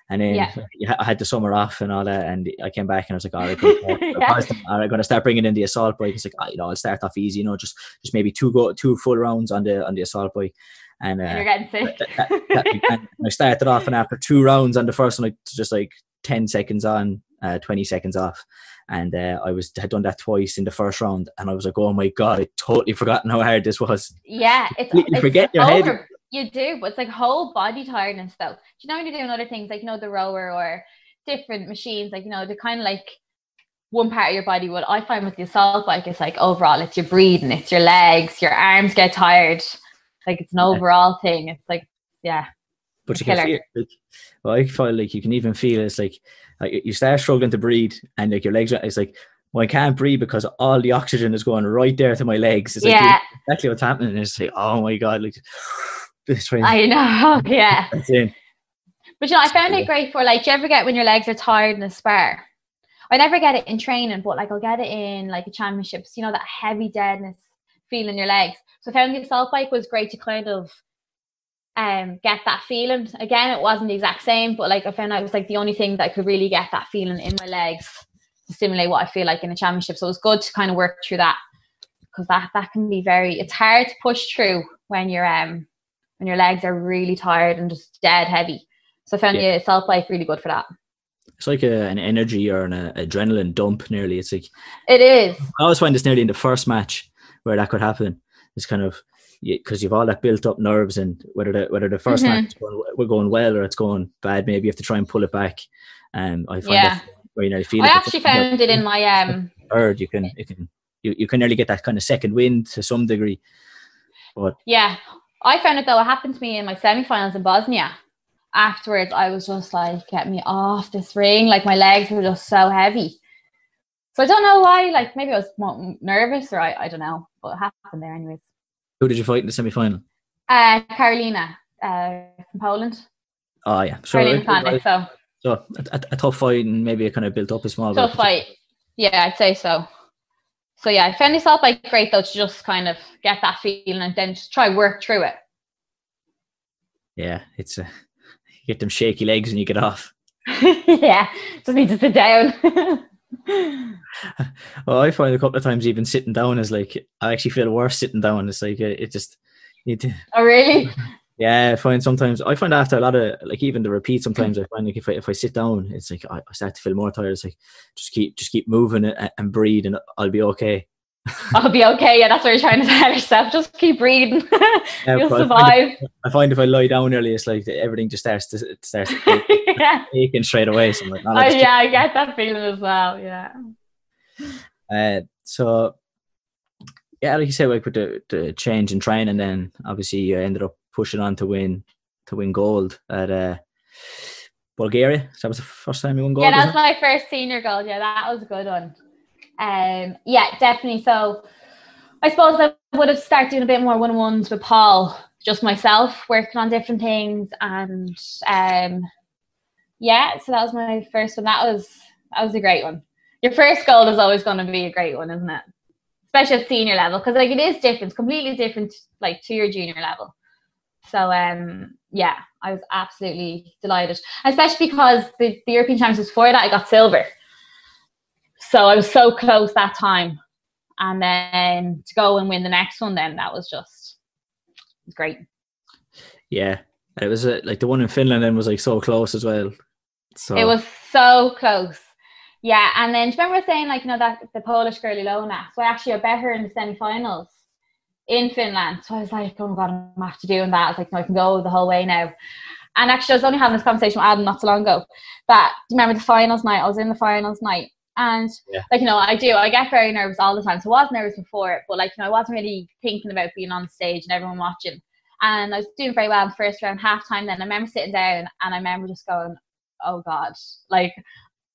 And then Yeah. yeah, I had the summer off and all that, and I came back and I was like, all right, I'm Yeah. going to start bringing in the assault bike. It's like, ah, you know, I'll start off easy, you know, just just maybe two go two full rounds on the on the assault bike, and And uh, you're getting sick. that- that- and I started off, and after two rounds on the first one, like just like ten seconds on, uh, twenty seconds off, and uh, I was had done that twice in the first round, and I was like, oh my god, I totally forgotten how hard this was. Yeah, it's, You- you it's forget your head. You do, but it's like whole body tiredness though. Do you know when you're doing other things like you know the rower or different machines, like you know, they're kind of like one part of your body. What I find with the assault bike is like overall, it's your breathing, it's your legs, your arms get tired. Like it's an overall thing. It's like yeah, But you can feel like, well, I feel like you can even feel it's like like you start struggling to breathe, and like your legs, are- it's like. Well, I can't breathe because all the oxygen is going right there to my legs. It's like yeah, exactly what's happening. It's like, oh my god, like this train. I know, yeah. That's it. But you know, I found it great for like, do you ever get when your legs are tired in a spar? I never get it in training, but like I'll get it in like a championships, you know, that heavy deadness feeling your legs. So I found the assault bike was great to kind of um get that feeling. Again, it wasn't the exact same, but like I found out it was like the only thing that I could really get that feeling in my legs to simulate what I feel like in a championship. So it was good to kind of work through that because that that can be very it's hard to push through when you're um when your legs are really tired and just dead heavy. So I found Yeah. the assault bike really good for that. It's like a, an energy or an uh, adrenaline dump. Nearly, it's like It is. I always find this nearly in the first match where that could happen. It's kind of because you've all that built up nerves, and whether the whether the 1st Mhm. match going, we're going well or it's going bad, maybe you have to try and pull it back. And I find Yeah. that where you nearly feel. I but actually found it in my um third. You can you can you, you can nearly get that kind of second wind to some degree. But yeah. I found it though, it happened to me in my semi-finals in Bosnia. Afterwards, I was just like, get me off this ring. Like my legs were just so heavy. So I don't know why. Like maybe I was more nervous or I, I don't know. But it happened there anyways. who did you fight in the semi final? Uh, Carolina uh, from Poland. Oh yeah, so Carolina Panic. So so a, a, tough fight and maybe it kind of built up a small. tough bit. fight. Yeah, I'd say so. So yeah, I found this out like great though to just kind of get that feeling and then just try work through it. Yeah, it's a you get them shaky legs and you get off. yeah, just need to sit down. Well, I find a couple of times even sitting down is like I actually feel worse sitting down. It's like uh, it just need to. oh really? Yeah, I find sometimes I find after a lot of like even the repeat. Sometimes I find like if I if I sit down, it's like I, I start to feel more tired. It's like just keep just keep moving and, and breathe, and I'll be okay. I'll be okay. Yeah, that's what you're trying to tell yourself. Just keep breathing. Yeah, You'll but I find survive. if- I find if I lie down early, it's like everything just starts to it starts yeah. aching straight away. So I'm like, "No, Oh, yeah, I get that feeling as well. Yeah. Uh, so yeah, like you said, like with the, the change in training, then obviously you ended up pushing on to win to win gold at uh, Bulgaria. So that was the first time you won gold. Yeah, that was was my first senior gold. Yeah, that was a good one. Um, yeah, definitely. So I suppose I would have started doing a bit more one-on-ones with Paul just myself working on different things and um yeah, so that was my first one. That was that was a great one. Your first goal is always going to be a great one, isn't it? Especially at senior level, because like it is different, completely different, like to your junior level. So um yeah, I was absolutely delighted, especially because the, the European Championships before that I got silver. So I was so close that time, and then to go and win the next one, then that was just great. Yeah, it was uh, like the one in Finland then was like so close as well. So It was so close. Yeah, and then do you remember saying like you know that the Polish girl Ilona? So I actually I bet her in the semi-finals in Finland. So I was like, oh my god, I'm after doing that. I was like, no, I can go the whole way now. And actually, I was only having this conversation with Adam not so long ago. But do you remember the finals night? I was in the finals night, and Yeah. like you know, I do. I get very nervous all the time. So I was nervous before it, but like you know, I wasn't really thinking about being on stage and everyone watching. And I was doing very well in the first round, half time. Then I remember sitting down, and I remember just going, "Oh God!" Like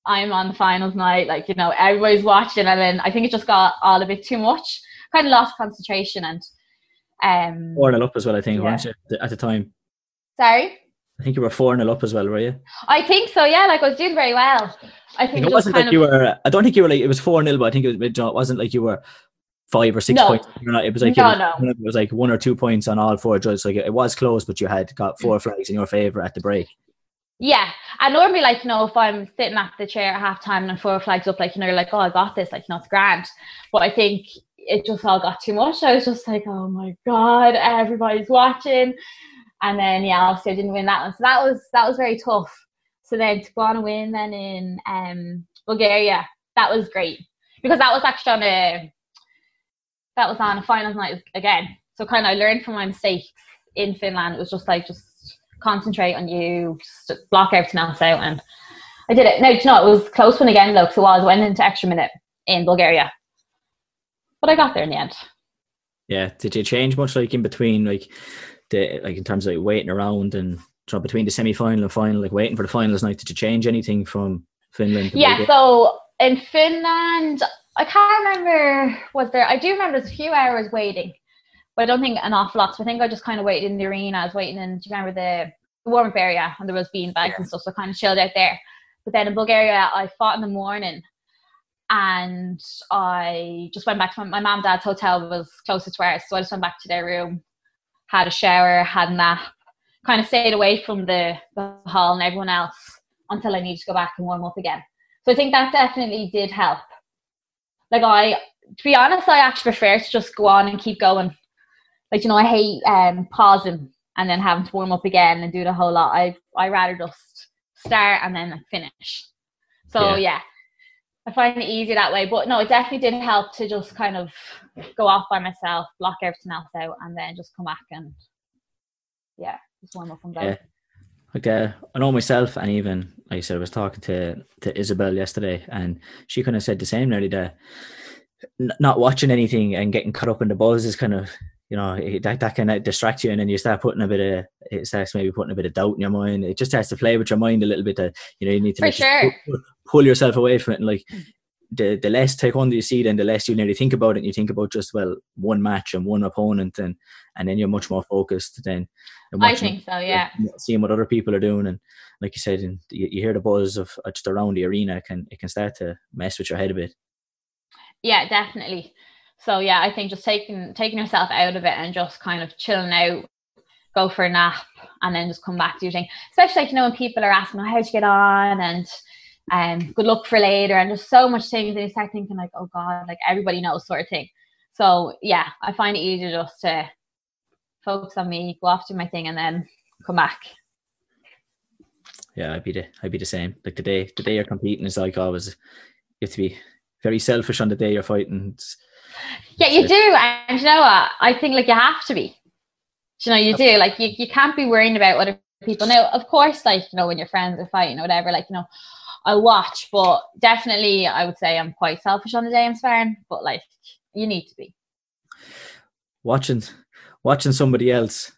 I'm on the finals night, like you know, everybody's watching, and then I think it just got all a bit too much. Kind of lost concentration and um. four 0 up as well. I think, Yeah. weren't you at the- time? Sorry, I think you were four 0 up as well, were you? I think so. Yeah, like I was doing very well. I think it wasn't kind like of you were. I don't think you were like it was four nil, but I think it was. It wasn't like you were five or six No. points. Not- It was like No, it, was, no. it was like one or two points on all four judges. Like it was close, but you had got four flags in your favor at the break. Yeah. And normally, like you know, if I'm sitting at the chair at half time and four flags up, like you know, you're like, oh, I got this, like you know, it's grand. But I think it just all got too much. I was just like, oh my god, everybody's watching. And then yeah, obviously I didn't win that one, so that was that was very tough. So then to go on and win then in um Bulgaria, that was great because that was actually on a that was on a finals night again. So kind of I learned from my mistakes in Finland. It was just like just concentrate on you, just block everything else out, and I did it. No, you know it was a close one again though. So it was went into extra minute in Bulgaria, but I got there in the end. Yeah. Did you change much like in between, like the like in terms of like waiting around and you know, between the semi final and final, like waiting for the finals night? Did you change anything from Finland? to Yeah, Bulgaria? so in Finland, I can't remember was there. I do remember there's a few hours waiting, but I don't think an awful lot. So I think I just kind of waited in the arena. I was waiting in. Do you remember the, the warm up area and there was bean bags and stuff? So I kind of chilled out there. But then in Bulgaria, I fought in the morning, and I just went back to my, my mom and dad's hotel was closest to ours, so I just went back to their room, had a shower, had a nap, kind of stayed away from the, the hall and everyone else until I needed to go back and warm up again. So I think that definitely did help. Like I, to be honest, I actually prefer to just go on and keep going. Like you know, I hate um pausing and then having to warm up again and do the whole lot. I I rather just start and then finish. So Yeah. yeah. I find it easier that way. But no, it definitely did help to just kind of go off by myself, block everything else out, and then just come back and yeah, just warm up and go. Yeah. Uh, I know myself, and even like I said, I was talking to to Isabel yesterday, and she kind of said the same. Nearly that n- not watching anything and getting caught up in the buzz is kind of you know that that can distract you, and then you start putting a bit of it starts maybe putting a bit of doubt in your mind. It just has to play with your mind a little bit. That you know you need to like, sure. pull, pull yourself away from it, and like. The, the less taekwondo you see, then the less you nearly think about it. And you think about just well one match and one opponent, and and then you're much more focused. Then I think so, yeah. seeing what other people are doing and like you said and you, you hear the buzz of uh, just around the arena it can it can start to mess with your head a bit Yeah, definitely. So yeah, I think just taking taking yourself out of it and just kind of chilling out, go for a nap, and then just come back to your thing. Especially like you know when people are asking, oh, "How'd you get on?" and um, good luck for later, and there's so much things, and you start thinking like, "Oh God," like everybody knows sort of thing. So yeah, I find it easier just to focus on me, go off do my thing, and then come back. yeah i'd be the i'd be the same like the day the day you're competing is like always you have to be very selfish on the day you're fighting Yeah, you do, and you know what? I think like you have to be. You know, you do. Like you, you can't be worrying about other people. Now, of course, like you know, when your friends are fighting or whatever, like you know, I watch, but definitely, I would say I'm quite selfish on the day I'm sparring. But like, you need to be. watching watching somebody else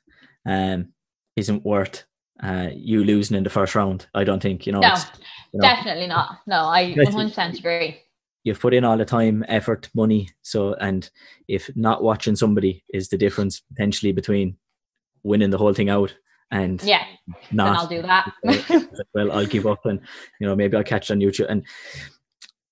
um isn't worth uh you losing in the first round i don't think you know, No, you know definitely not. No, I Right. 100% agree. You've put in all the time effort money so and if not watching somebody is the difference potentially between winning the whole thing out and Yeah, not. then I'll do that. Well, I'll give up and you know maybe I'll catch it on YouTube. And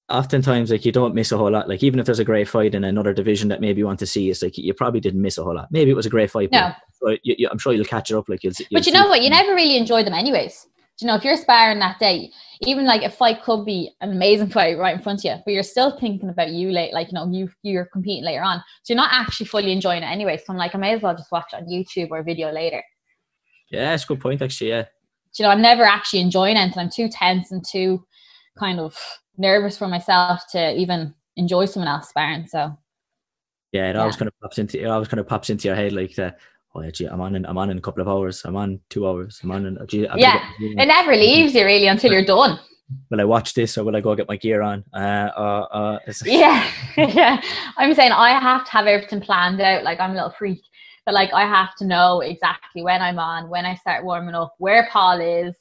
oftentimes, like you don't miss a whole lot. Like even if there's a great fight in another division that maybe you want to see, it's like you probably didn't miss a whole lot. Maybe it was a great fight, No. but you, you, I'm sure you'll catch it up. Like you'll. you'll But you know what? You never really enjoy them anyways. Do you know, if you're sparring that day, even like a fight could be an amazing fight right in front of you, but you're still thinking about you late, like you know, you you're competing later on. So you're not actually fully enjoying it anyway. So I'm like, I may as well just watch it on YouTube or video later. Yeah, it's a good point. Actually, yeah. Do you know, I'm never actually enjoying anything. I'm too tense and too kind of nervous for myself to even enjoy someone else sparring. So Yeah, it always Yeah. kind of pops into it always kind of pops into your head like the oh yeah, gee, I'm on in I'm on in a couple of hours. I'm on two hours. I'm on in gee, I've Yeah, it never leaves you really until you're done. will I watch this or will I go get my gear on? Uh, uh, uh, Yeah, yeah. I'm saying I have to have everything planned out. Like I'm a little freak, but like I have to know exactly when I'm on, when I start warming up, where Paul is.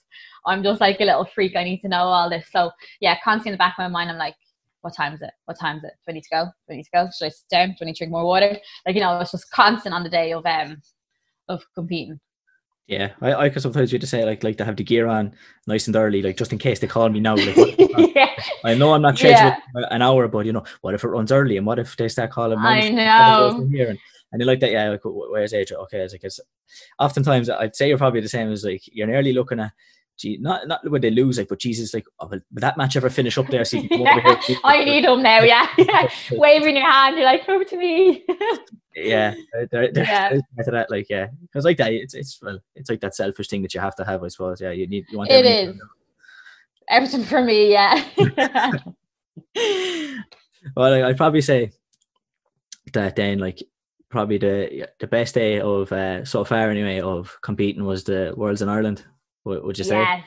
I'm just like a little freak. I need to know all this. So yeah, constantly in the back of my mind, I'm like, what time is it? What time is it? Do I need to go? Do I need to go? Should I sit down? Do I need to drink more water? Like you know, it's just constant on the day of um of competing. yeah, I, I could sometimes you to say like like to have the gear on nice and early, like just in case they call me now. Like, yeah, I know I'm not changing Yeah. an hour, but you know, what if it runs early and what if they start calling? I know. Here and, and they like that, yeah. Like, where's Adrian? Okay, it's like it's. Oftentimes, I'd say you're probably the same as like you're nearly looking at. Gee, not not when they lose, like, but Jesus, like, oh, will, that match ever finish up there? So you can come over here. I need them now. Yeah, yeah. Waving your hand, you're like, come to me. Yeah, there, there, Yeah. there's more to that, like, yeah, because like that, it's it's well, it's like that selfish thing that you have to have, I suppose. Yeah, you need you want. It everything- is. Everything for me, yeah. Well, I- I'd probably say that then, like, probably the the best day of uh, so far anyway of competing was the Worlds in Ireland. Would, would you say? yes,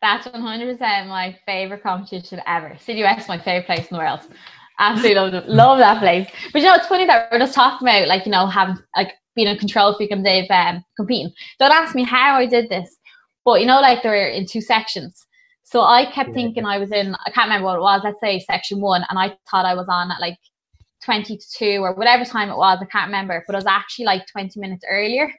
that's one hundred percent my favorite competition ever. Citywest, my favorite place in the world. Absolutely love, it. love that place. But you know, it's funny that we're just talking about like you know having like being a control freak and Dave um, competing. Don't ask me how I did this, but you know, like they're in two sections. So I kept thinking I was in. I can't remember what it was. Let's say section one, and I thought I was on at like twenty to two or whatever time it was. I can't remember, but it was actually like twenty minutes earlier.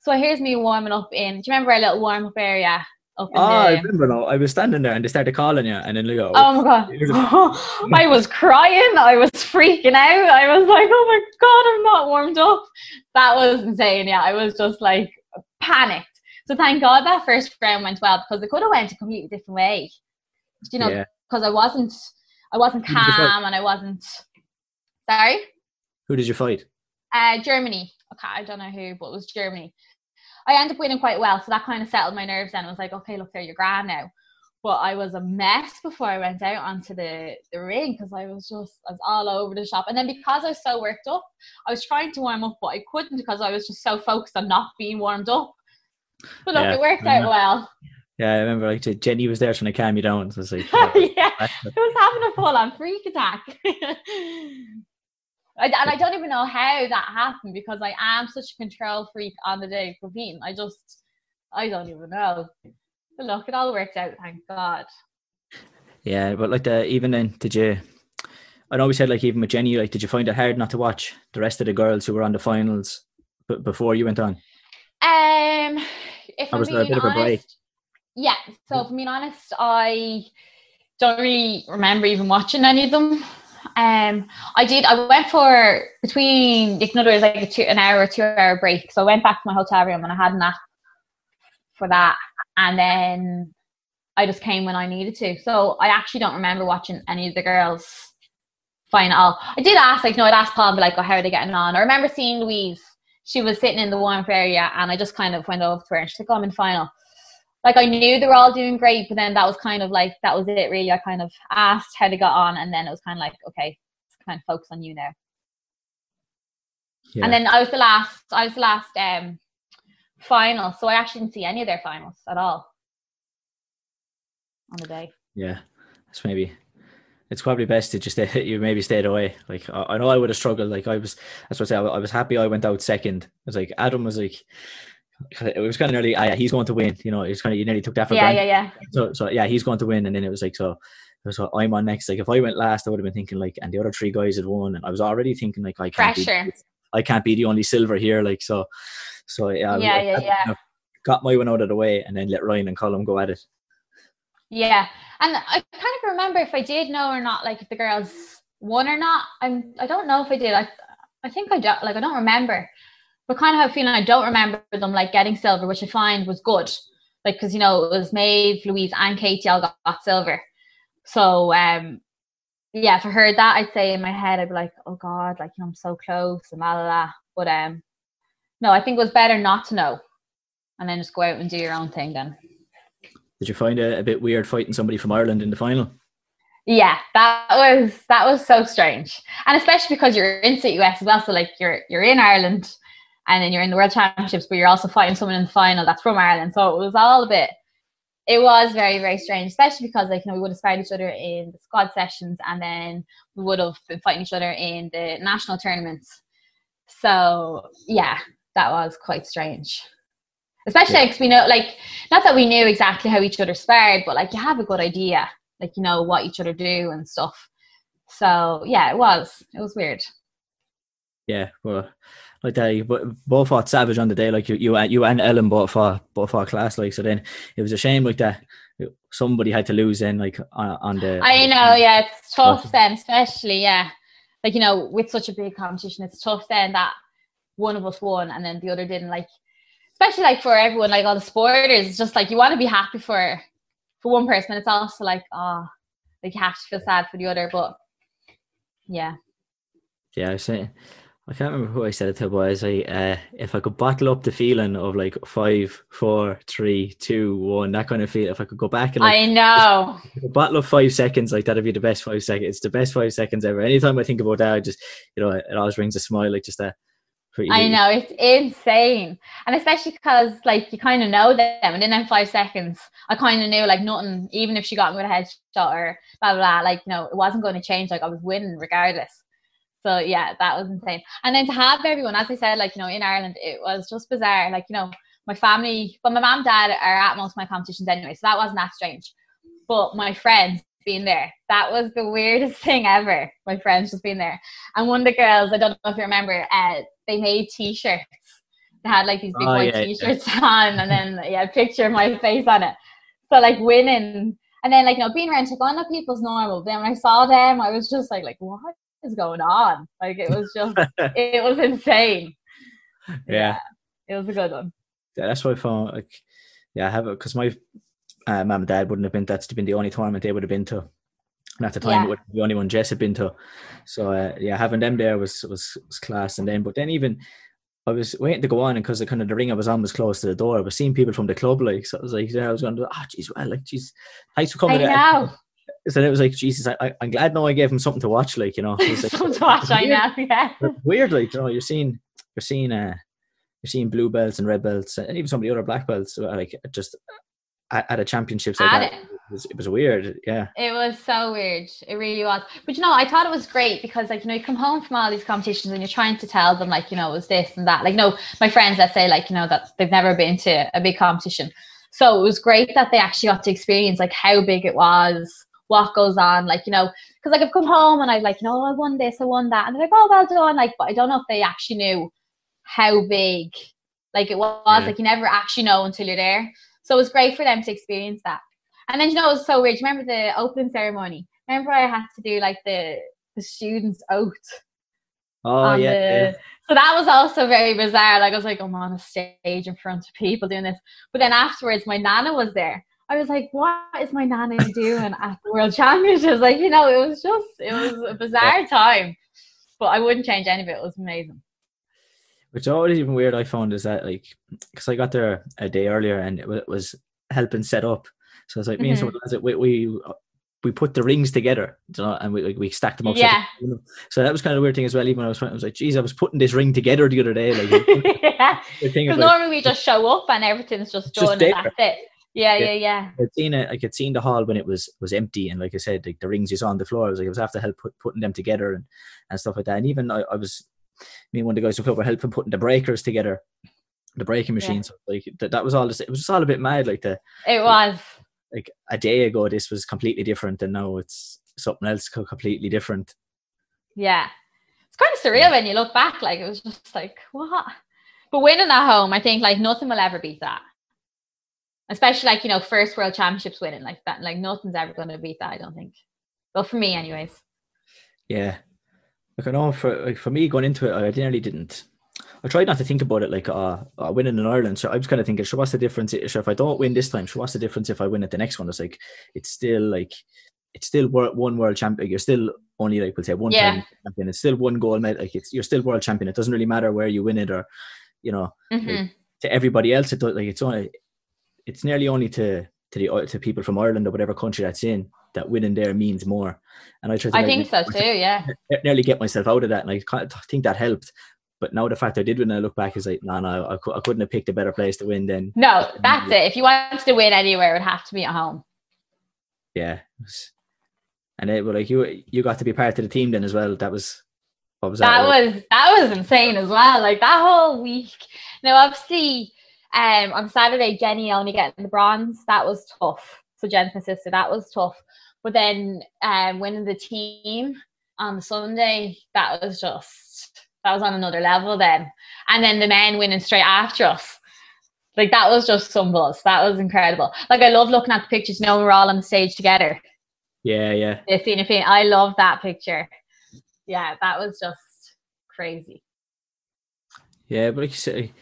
So here's me warming up in. Do you remember our little warm up area up in Oh, I remember now. I was standing there and they started calling you, and then they go, Oh my god! I was crying. I was freaking out. I was like, "Oh my god, I'm not warmed up." That was insane. Yeah, I was just like panicked. So thank God that first round went well because it could have went a completely different way. You know, yeah. because I wasn't, I wasn't Who did you fight? calm and I wasn't. Sorry, Who did you fight? uh, Germany. Okay, I don't know who, but it was Germany. I ended up winning quite well, so that kind of settled my nerves. Then I was like, okay, look, there, you're grand now. But I was a mess before I went out onto the, the ring because I was just I was all over the shop. And then because I was so worked up, I was trying to warm up, but I couldn't because I was just so focused on not being warmed up. But look, Yeah, it worked out well. Yeah, I remember like Jenny was there trying to calm you down. So it's like, yeah, I was having a full on freak attack. I, and I don't even know how that happened because I am such a control freak on the day of competing. I just, I don't even know. But look, it all worked out, thank God. yeah, but like the even then, did you? I know we said like even with Jenny, like, did you find it hard not to watch the rest of the girls who were on the finals b- before you went on? Um, if Or I'm was a being bit of a break? yeah. So if I'm being honest, I don't really remember even watching any of them. Um, I did. I went for between like another like a two, an hour or two hour break. So I went back to my hotel room and I had a nap for that, and then I just came when I needed to. So I actually don't remember watching any of the girls final. I did ask, like, no, I'd ask Paul, like, oh, how are they getting on? I remember seeing Louise. She was sitting in the warm area, and I just kind of went over to her and she's like, oh, I'm in final. Like, I knew they were all doing great, but then that was kind of like, that was it, really. I kind of asked how they got on, and then it was kind of like, okay, kind of focus on you now. Yeah. And then I was the last, I was the last um, final, so I actually didn't see any of their finals at all on the day. Yeah, it's maybe it's probably best to just you maybe stayed away. Like I, I know I would have struggled. Like I was, that's what I say. I, I was happy I went out second. It was like Adam was like, it was kind of nearly, ah, yeah, he's going to win. You know, it's kind of you nearly took that for Yeah, granted. yeah, yeah. So, so yeah, he's going to win, and then it was like so. It was what I'm on next. Like if I went last, I would have been thinking like, and the other three guys had won, and I was already thinking like I can't. Pressure. this. I can't be the only silver here. Like so, so yeah, yeah, I, yeah, I, yeah. got my one out of the way, and then let Ryan and Colin go at it. Yeah, and I kind of remember if I did know or not, like if the girls won or not. I'm I don't know if I did. I I think I don't like I don't remember, but kind of have a feeling I don't remember them like getting silver, which I find was good. Like because you know it was Maeve, Louise, and Katie all got, got silver. So um yeah, if I heard that, I'd say in my head, I'd be like, oh God, like, you know, I'm so close and la la la. But um, no, I think it was better not to know and then just go out and do your own thing then. Did you find it a bit weird fighting somebody from Ireland in the final? Yeah, that was that was so strange, and especially because you're in the US as well. So like you're you're in Ireland, and then you're in the World Championships, but you're also fighting someone in the final that's from Ireland. So it was all a bit it was very very strange especially because like you know we would have sparred each other in the squad sessions and then we would have been fighting each other in the national tournaments so yeah that was quite strange especially Yeah. we know like not that we knew exactly how each other sparred but like you have a good idea like you know what each other do and stuff so yeah it was it was weird Yeah, well, like that, you both fought savage on the day. Like you, you, and- you and Ellen both fought, both fought class. Like so, then it was a shame like that. Somebody had to lose then, like on, on the. I know, yeah, it's tough then, especially yeah, like you know, with such a big competition, it's tough then that one of us won and then the other didn't. Like, especially like for everyone, like all the supporters, it's just like you want to be happy for for one person, and it's also like oh, like you have to feel sad for the other, but yeah, Yeah, I saying, I can't remember who I said it to, but I was like, uh, if I could bottle up the feeling of like five, four, three, two, one, that kind of feel, if I could go back and like, I know. bottle up five seconds, like that'd be the best five seconds. It's the best five seconds ever. Anytime I think about that, I just, you know, it always brings a smile, like just that. pretty I know it's insane, and especially because like you kind of know them, and in them five seconds, I kind of knew like nothing. Even if she got me with a headshot or blah blah, blah like no, it wasn't going to change. Like I was winning regardless. So yeah, that was insane. And then to have everyone, as I said, like you know, in Ireland, it was just bizarre. Like you know, my family, well, my mom, and dad are at most of my competitions anyway, so that wasn't that strange. But my friends being there, that was the weirdest thing ever. My friends just being there. And one of the girls, I don't know if you remember, uh, they made t-shirts. They had like these big Oh, white yeah, yeah. t-shirts on, and then yeah, a picture of my face on it. So like winning, and then like you know being around, like oh, no, people's normal. Then when I saw them, I was just like, like what is going on? Like it was just, it was insane. Yeah. it was a good one. Yeah, that's what I found. Like, yeah, I have it because my uh, mum and dad wouldn't have been. That's been the only tournament they would have been to, and at the time Yeah. it would be the only one Jess had been to. So uh, yeah, having them there was was was class. And then, but then even I was waiting to go on, and because the kind of the ring I was on was close to the door, I was seeing people from the club. Like, so I was like, yeah, I was going, to, oh, geez, well, like, geez, thanks for I coming. know. So then it was like, Jesus, I, I'm glad now I gave him something to watch. Like, you know, like, Some to watch, I know. Yeah. it's weird, like you know, you're seeing you're seeing uh you're seeing blue belts and red belts and even some of the other black belts uh, like just at, at a championships like At that. it. It was, it was weird, yeah. It was so weird. It really was. But you know, I thought it was great because like, you know, you come home from all these competitions and you're trying to tell them like, you know, it was this and that. Like, no, my friends that say like, you know, that they've never been to a big competition. So it was great that they actually got to experience like how big it was, what goes on, like, you know, because like I've come home and I've like, you know, oh, I won this, I won that. And they're like, oh, well done. Like, but I don't know if they actually knew how big like it was. Like, you never actually know until you're there. So it was great for them to experience that. And then you know it was so weird. You remember the opening ceremony? Remember I had to do like the the students' oath Oh yeah, the yeah. so that was also very bizarre. Like I was like, I'm on a stage in front of people doing this. But then afterwards my nana was there. I was like, what is my nana doing at the World Championships? Like, you know, it was just it was a bizarre time. But I wouldn't change any of it. It was amazing. Which always even weird I found is that like because I got there a day earlier and it was helping set up. So it's like me and some of the mm-hmm. lads, we we we put the rings together, you know, and we we stacked them up. so Yeah. So that was kind of a weird thing as well. Even when I was, I was like, geez, I was putting this ring together the other day. Like, yeah. Because of like, normally we just show up and everything's just done and that's it. Yeah, Yeah. yeah, yeah. I'd seen it. I could seen the hall when it was was empty, and like I said, like the rings you saw on the floor. I was like, I was after help put, putting them together and, and stuff like that. And even I, I was, me and one of the guys who were helping putting the breakers together, the breaking Yeah. machines. Like that, that was all. It was just all a bit mad. Like the It was. like a day ago, this was completely different, and now it's something else completely different. Yeah. it's kind of surreal when you look back. Like it was just like what. But winning at home, I think like nothing will ever beat that. Especially like you know first World Championships winning like that. Like nothing's ever going to beat that. I don't think. Well, for me, anyways. Yeah, like I know for like for me going into it, I nearly didn't. I tried not to think about it like uh, uh winning in Ireland. So I was kind of thinking, sure, what's the difference? Sure, if I don't win this time, sure, what's the difference if I win at the next one? It's like it's still like it's still one world champion. You're still only like we'll say one yeah. champion. It's still one goal medal. Like it's you're still world champion. It doesn't really matter where you win it or you know mm-hmm. like, to everybody else. It does like it's only it's nearly only to to the to people from Ireland or whatever country that's in that winning there means more. And I try to I think so too. Yeah. Nearly get myself out of that, and I think that helped. But now the fact I did when I look back is like, no, no, I, I couldn't have picked a better place to win than. No, that's it. If you wanted to win anywhere, it would have to be at home. Yeah, and it was like you you got to be part of the team then as well. That was what was that? That was that was insane as well. Like that whole week. Now, obviously, um, on Saturday, Jenny only getting the bronze. That was tough. So Jen's my sister. That was tough. But then um, winning the team on Sunday, that was just that was on another level then. And then the men winning straight after us. Like that was just some buzz. That was incredible. Like I love looking at the pictures, you know, we're all on the stage together. Yeah, yeah. The scene I love that picture. Yeah, that was just crazy. Yeah, but like you say,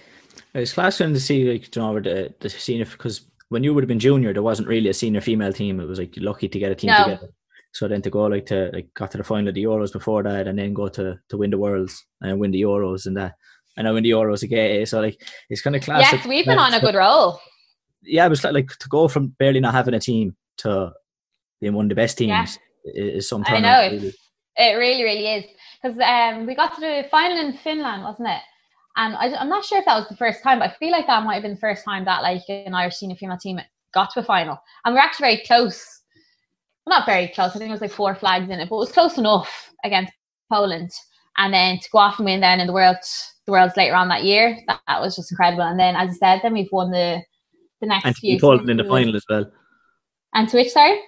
it's class to see like you know the the senior because when you would have been junior, there wasn't really a senior female team. It was like lucky to get a team no. together. So then to go like to like got to the final of the Euros before that, and then go to to win the Worlds and win the Euros and that, and I win the Euros again. So like it's kind of classic. Yes, we've been on a good roll. Yeah, it was like, like to go from barely not having a team to being one of the best teams yeah. is something. I know really. it really, really is because um, we got to the final in Finland, wasn't it? And I, am not sure if that was the first time, but I feel like that might have been the first time that like an Irish senior female team got to a final. And we're actually very close. Well, not very close. I think it was like four flags in it, but it was close enough against Poland. And then to go off and win then in the world, the worlds later on that year, that, that was just incredible. And then, as I said, then we've won the the next and to few. Poland in the final as well. And to which sorry?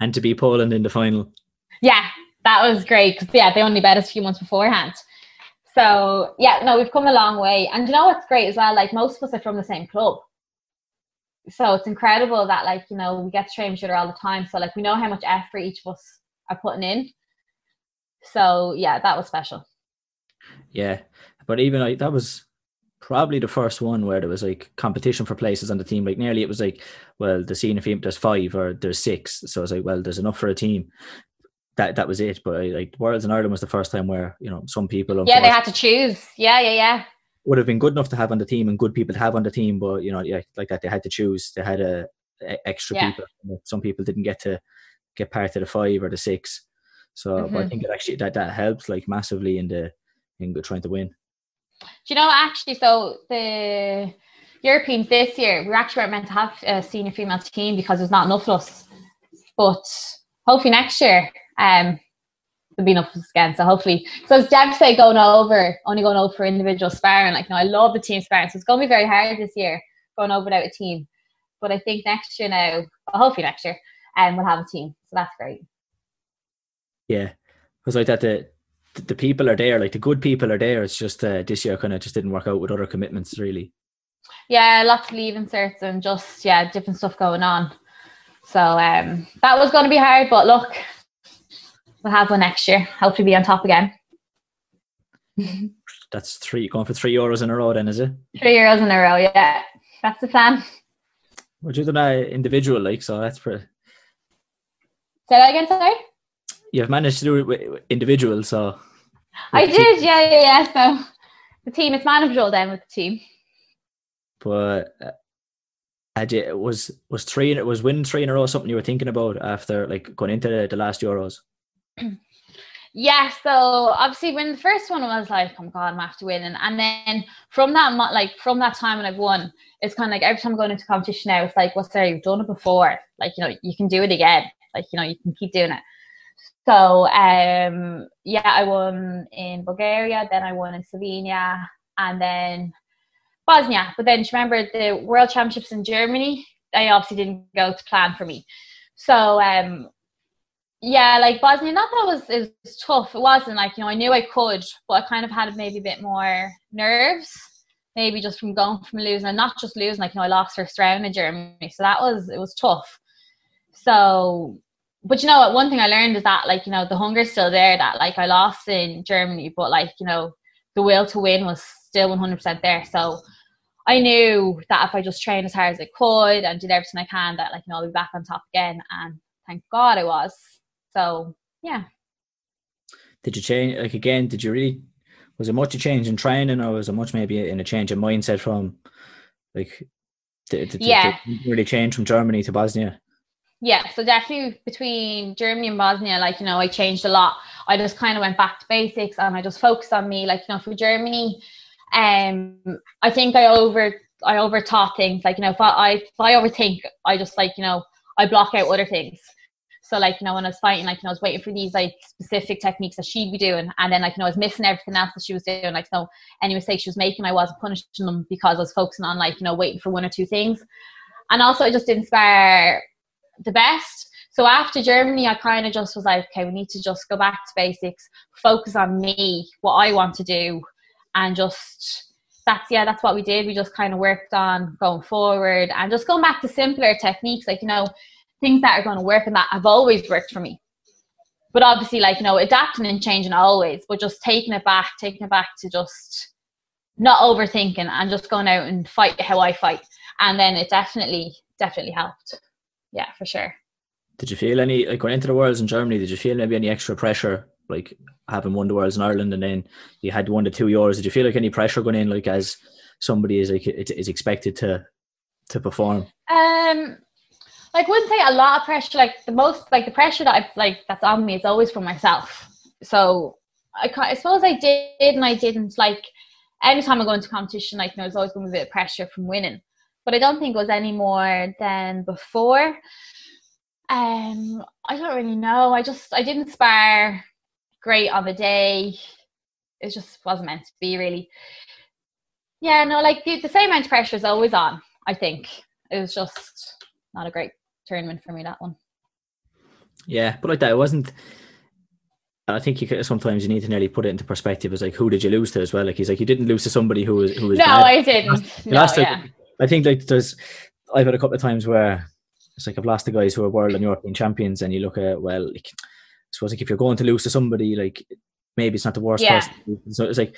And to be Poland in the final. Yeah, that was great because yeah, they only bet us a few months beforehand. So yeah, no, we've come a long way. And you know what's great as well? Like most of us are from the same club. So it's incredible that like, you know, we get to train each other all the time. So like we know how much effort each of us are putting in. So yeah, that was special. Yeah. But even like that was probably the first one where there was like competition for places on the team. Like nearly it was like, well, the senior team there's five or there's six. So it's like, well, there's enough for a team that that was it. But like Worlds in Ireland was the first time where you know some people yeah they had to choose yeah yeah yeah would have been good enough to have on the team and good people to have on the team, but you know yeah like that they had to choose. They had a, a extra yeah. people. Some people didn't get to get part of the five or the six. So mm-hmm. I think it actually that that helps like massively in the in trying to win. Do you know actually? So the Europeans this year we actually weren't meant to have a senior female team because there's not enough of us. But hopefully next year um, there'll be enough again. So hopefully, so it's said, going over, only going over for individual sparring. Like, you know, I love the team sparring. So it's going to be very hard this year going over without a team. But I think next year now, well, hopefully next year, um, we'll have a team. So that's great. Yeah, because like that, the the people are there, like the good people are there. It's just uh, this year kind of just didn't work out with other commitments, really. Yeah, lots of leaving certs and just yeah, different stuff going on. So um, that was going to be hard, but look, we'll have one next year. Hopefully, be on top again. That's three going for three euros in a row, then is it? Three euros in a row, yeah. That's the plan. You done that individual, like so. That's pretty. Say that again, sorry. You've managed to do it with individual, so. I did, yeah, yeah, yeah. So the team, it's manageable then with the team. But uh, you was was three it was winning three in a row something you were thinking about after like going into the, the last Euros? Yeah, so obviously when the first one was like, oh my god, I'm after winning, and then from that like from that time when I've won, it's kind of like every time I'm going into competition now, it's like, what's there? You've done it before, like you know, you can do it again, like you know, you can keep doing it. So um, yeah, I won in Bulgaria, then I won in Slovenia, and then Bosnia. But then remember the World Championships in Germany, I obviously didn't go to plan for me. So um, yeah, like Bosnia, not that was it was tough. It wasn't like you know I knew I could, but I kind of had maybe a bit more nerves, maybe just from going from losing and not just losing. Like you know I lost first round in Germany, so that was it was tough. So, but you know what? one thing I learned is that like you know the hunger's still there. That like I lost in Germany, but like you know the will to win was still one hundred percent there. So. I knew that if I just trained as hard as I could and did everything I can, that like you know I'll be back on top again. And thank God I was. So yeah. Did you change like again? Did you really? Was it much a change in training, or was it much maybe in a change of mindset from like? Did, did, yeah. Did really change from Germany to Bosnia? Yeah, so definitely between Germany and Bosnia, like you know, I changed a lot. I just kind of went back to basics and I just focused on me. Like you know, for Germany, um, I think I over I overthought things. Like you know, if I if I overthink, I just like you know I block out other things. So like, you know, when I was fighting, like, you know, I was waiting for these like specific techniques that she'd be doing. And then like, you know, I was missing everything else that she was doing. Like, so any mistake she was making, I wasn't punishing them because I was focusing on like, you know, waiting for one or two things. And also I just didn't spare the best. So after Germany, I kind of just was like, okay, we need to just go back to basics, focus on me, what I want to do, and just that's yeah, that's what we did. We just kind of worked on going forward and just going back to simpler techniques, like you know, things that are going to work and that have always worked for me. But obviously, like, you know, adapting and changing always, but just taking it back, taking it back to just not overthinking and just going out and fight how I fight. And then it definitely, definitely helped. Yeah, for sure. Did you feel any, like going into the Worlds in Germany, did you feel maybe any extra pressure, like having won the Worlds in Ireland and then you had one to two Euros? Did you feel like any pressure going in, like as somebody is like is expected to to perform? Um, like wouldn't say a lot of pressure. Like the most, like the pressure that i've like that's on me is always from myself. So I, I suppose I did and I didn't. Like anytime I go into competition, like you know, there's always going to be a bit of pressure from winning. But I don't think it was any more than before. Um, I don't really know. I just I didn't spar great on the day. It just wasn't meant to be really. Yeah, no, like the, the same amount of pressure is always on. I think it was just not a great tournament for me that one. Yeah, but like that, it wasn't. I think you could, sometimes you need to nearly put it into perspective as like who did you lose to as well? Like he's like you didn't lose to somebody who was who was. No, bad. I didn't. no, last, yeah. I think like there's, I've had a couple of times where it's like I've lost the guys who are world and European champions, and you look at well, like, I suppose like if you're going to lose to somebody, like maybe it's not the worst Yeah. person. So it's like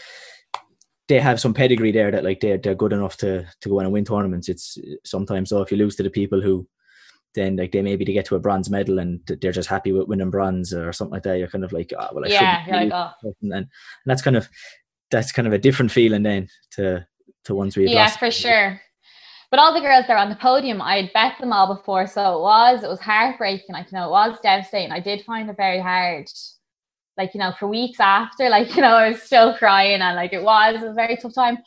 they have some pedigree there that like they're they're good enough to to go in and win tournaments. It's sometimes though if you lose to the people who then like they maybe to get to a bronze medal and they're just happy with winning bronze or something like that. You're kind of like, oh, well, I Yeah, you're like, be." and, and that's kind of that's kind of a different feeling then to to ones we've yeah, lost. for sure. But all the girls there on the podium, I had bet them all before, so it was it was heartbreaking. Like you know, it was devastating. I did find it very hard. Like you know, for weeks after, like you know, I was still crying, and like it was a very tough time.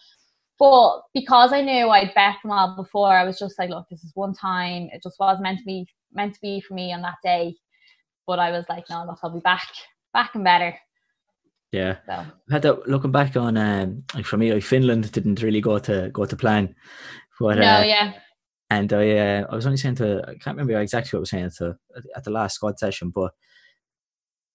But because I knew I'd bet them all before, I was just like, look, this is one time. It just was meant to be meant to be for me on that day. But I was like, no, look, I'll be back, back and better. Yeah. So I had that looking back on um like for me like Finland didn't really go to go to plan. But no, uh, yeah, and I uh, I was only saying to I can't remember exactly what I was saying to at the last squad session, but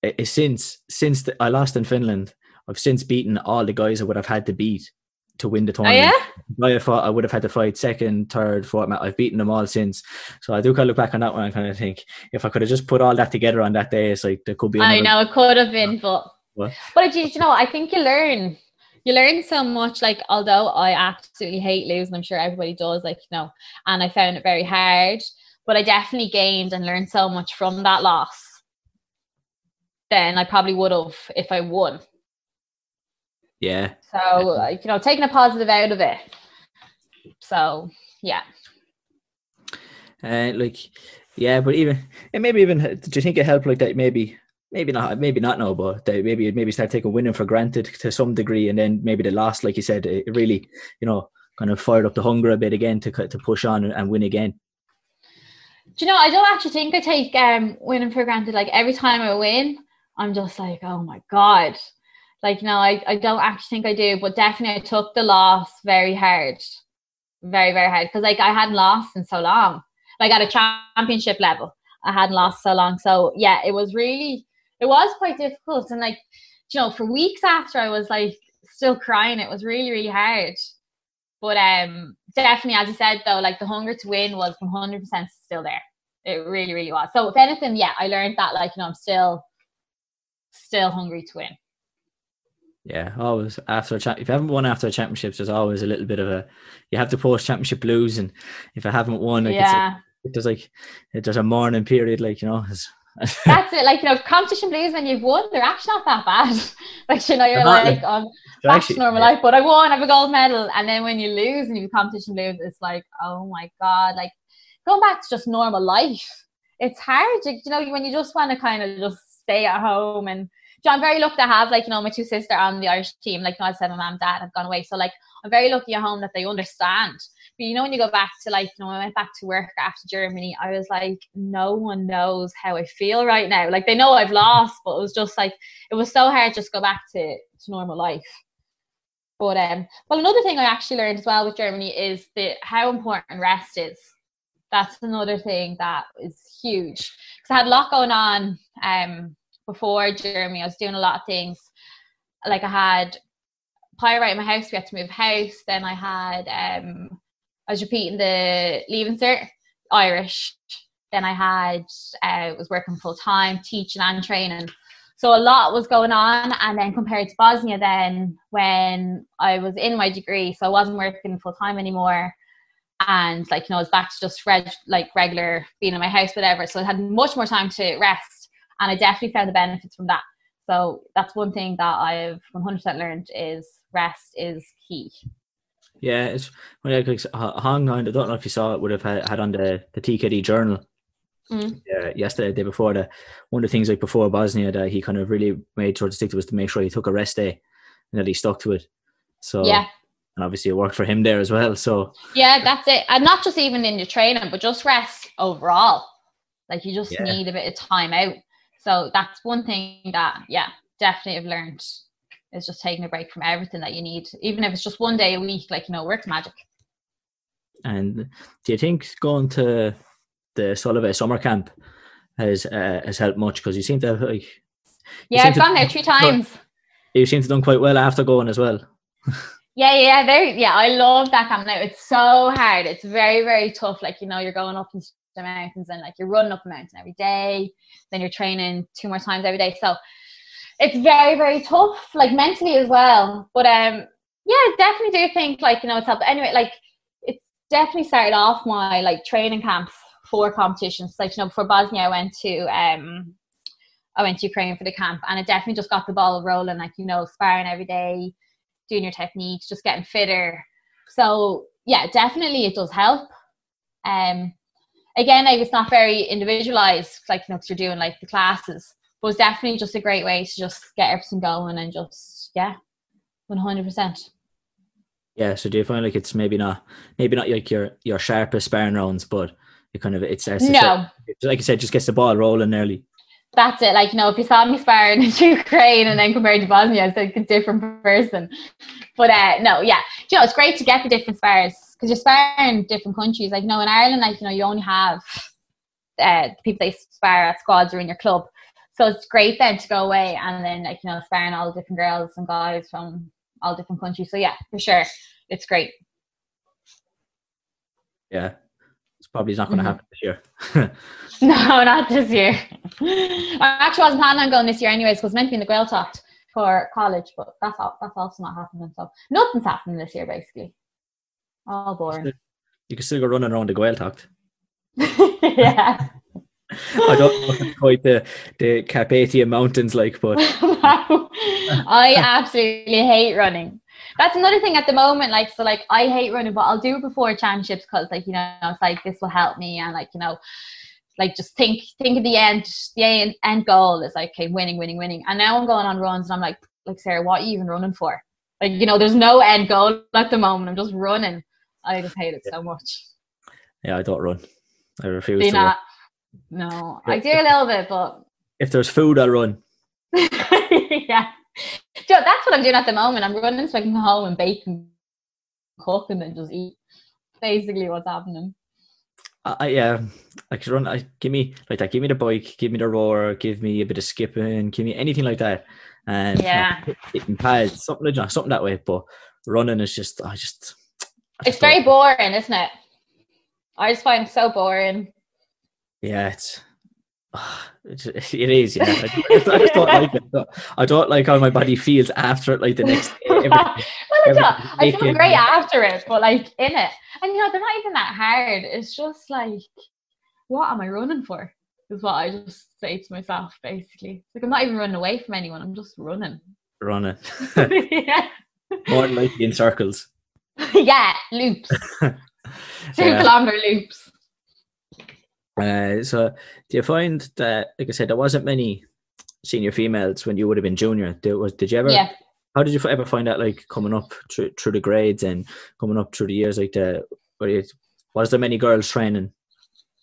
it, it, since since the, I lost in Finland, I've since beaten all the guys I would have had to beat to win the oh tournament. yeah, I thought I would have had to fight second, third, fourth. I've beaten them all since. So I do kind of look back on that one and kind of think if I could have just put all that together on that day, it's like there could be. I know it could have been, but What? but you you know, I think you learn. You learn so much. Like, although I absolutely hate losing, I'm sure everybody does. Like, you know, and I found it very hard. But I definitely gained and learned so much from that loss. Then I probably would have if I won. Yeah, So, like, you know, taking a positive out of it. So, yeah. uh, like yeah, but even and maybe even do you think it helped like that? Maybe maybe not maybe not no, but they maybe maybe start taking winning for granted to some degree, and then maybe the loss, like you said, it really you know kind of fired up the hunger a bit again to to push on and, and win again. Do you know, I don't actually think I take um winning for granted. Like every time I win, I'm just like, oh my God. Like, no, I, I don't actually think I do, but definitely I took the loss very hard. Very, very hard. Because like I hadn't lost in so long. Like at a championship level. I hadn't lost so long. So yeah, it was really it was quite difficult and like you know for weeks after I was like still crying. It was really really hard. But um, definitely, as you said though, like the hunger to win was one hundred percent still there. It really really was. So if anything, yeah, I learned that like you know I'm still still hungry to win. Yeah, always after a cha- if you haven't won after a championships, there's always a little bit of a you have to post championship blues, and if I haven't won, like yeah. it's a, there's like there's a mourning period, like you know. That's it. Like you know, competition blues when you've won, they're actually not that bad. like you know, you're not, like, um, back actually- to normal life. But I won, I have a gold medal, and then when you lose and you have competition blues, it's like, oh my god, like going back to just normal life. It's hard, you you know, when you just want to kind of just stay at home and. Know, I'm very lucky to have like you know my two sisters on the Irish team. Like you know, I said, my mom dad have gone away, so like I'm very lucky at home that they understand. But you know, when you go back to like, you know, I went back to work after Germany, I was like, no one knows how I feel right now. Like they know I've lost, but it was just like it was so hard just go back to, to normal life. But um, well, another thing I actually learned as well with Germany is the how important rest is. That's another thing that is huge because I had a lot going on um before Germany, I was doing a lot of things. Like I had pyrite in my house. We had to move house. Then I had um I was repeating the leaving cert Irish. Then I had uh, was working full time, teaching and training. So a lot was going on, and then compared to Bosnia, then when I was in my degree, so I wasn't working full time anymore, and like you know, I was back to just reg- like regular being in my house, whatever. So I had much more time to rest, and I definitely found the benefits from that. So that's one thing that I've 100% learned is rest is key. Yeah, it's when I like Hong I don't know if you saw it would have had, on the the TKD journal Mm. uh, yesterday, the day before the, One of the things like before Bosnia that he kind of really made sure to stick to was to make sure he took a rest day and that he stuck to it. So Yeah, and obviously it worked for him there as well. So yeah, that's it. And not just even in your training, but just rest overall. Like you just Yeah. need a bit of time out. So that's one thing that, yeah, definitely I've learned is just taking a break from everything that you need, even if it's just one day a week. Like you know, works magic. And do you think going to the Solvay summer camp has uh, has helped much? Because you seem to have like Yeah, I've to- gone there three times. you seem to have done quite well after going as well. Yeah, yeah, yeah. There, yeah. I love that camp now. It's so hard. It's very, very tough. Like you know, you're going up into the mountains and like you're running up a mountain every day. Then you're training two more times every day. So it's very, very tough. Like mentally as well. But um, yeah, definitely do think like you know it's helped. Anyway, like it's definitely started off my like training camps for competitions. Like you know, before Bosnia, I went to um. I went to Ukraine for the camp and it definitely just got the ball rolling, like, you know, sparring every day, doing your techniques, just getting fitter. So yeah, definitely it does help. Um, again, like it's not very individualized, like you know, 'cause you're doing like the classes, but it's definitely just a great way to just get everything going and just yeah, one hundred percent. Yeah. So do you find like it's maybe not maybe not like your your sharpest sparring rounds, but it kind of it's, to No, like you said, just gets the ball rolling early. that's it. Like you know, if you saw me sparring in Ukraine and then compared to Bosnia, it's like a different person. But uh, no, yeah, you know, it's great to get the different spars because you're sparring different countries. Like, know, in Ireland, like you know, you only have uh, people they spar at squads or in your club. So it's great then to go away and then like you know sparring all the different girls and guys from all different countries. So yeah, for sure, it's great. Yeah. It's probably not going to Mhm. happen this year. No, not this year. I actually wasn't planning on going this year anyways because meant to be in the Gaeltacht for college, but that's all, that's also not happening. So nothing's happening this year basically. Oh, All boring. you can still go running around the Gaeltacht. yeah. I don't know quite the the Carpathian Mountains like, but I absolutely hate running. That's another thing at the moment. Like, so, like, I hate running, but I'll do it before championships because, like, you know, it's like this will help me, and like, you know, like just think, think of the end. The end, end goal is like, okay, winning, winning, winning. And now I'm going on runs, and I'm like, like Sarah, what are you even running for? Like, you know, there's no end goal at the moment. I'm just running. I just hate it so much. yeah, I don't run. I refuse to. Run. not? No, I do a little bit, but If there's food, I'll run. yeah. Joe, that's what I'm doing at the moment. I'm running so I can go home and bake and cook and then just eat. Basically, what's happening. I, yeah, I- Like run, I, give me like that. Give me the bike. Give me the rower. Give me a bit of skipping. Give me anything like that. And Yeah. you know, hitting pads, something like that, something that way. But running is just, I just. It's very boring, isn't it? I just find it so boring. Yeah, it's. It is, yeah. I just, I just don't like it. I don't like how my body feels after it, like the next day. Every- well, I, don't, I feel great after it, but like in it, and you know they're not even that hard. It's just like, what am I running for? Is what I just say to myself. Basically, like I'm not even running away from anyone. I'm just running. running yeah, more than likely in circles. yeah, loops, two Yeah. kilometer loops. Uh, so, do you find that, like I said, there wasn't many senior females when you would have been junior? There was. Did you ever? Yeah. How did you ever find that, like coming up through, through the grades and coming up through the years, like the? Was there many girls training?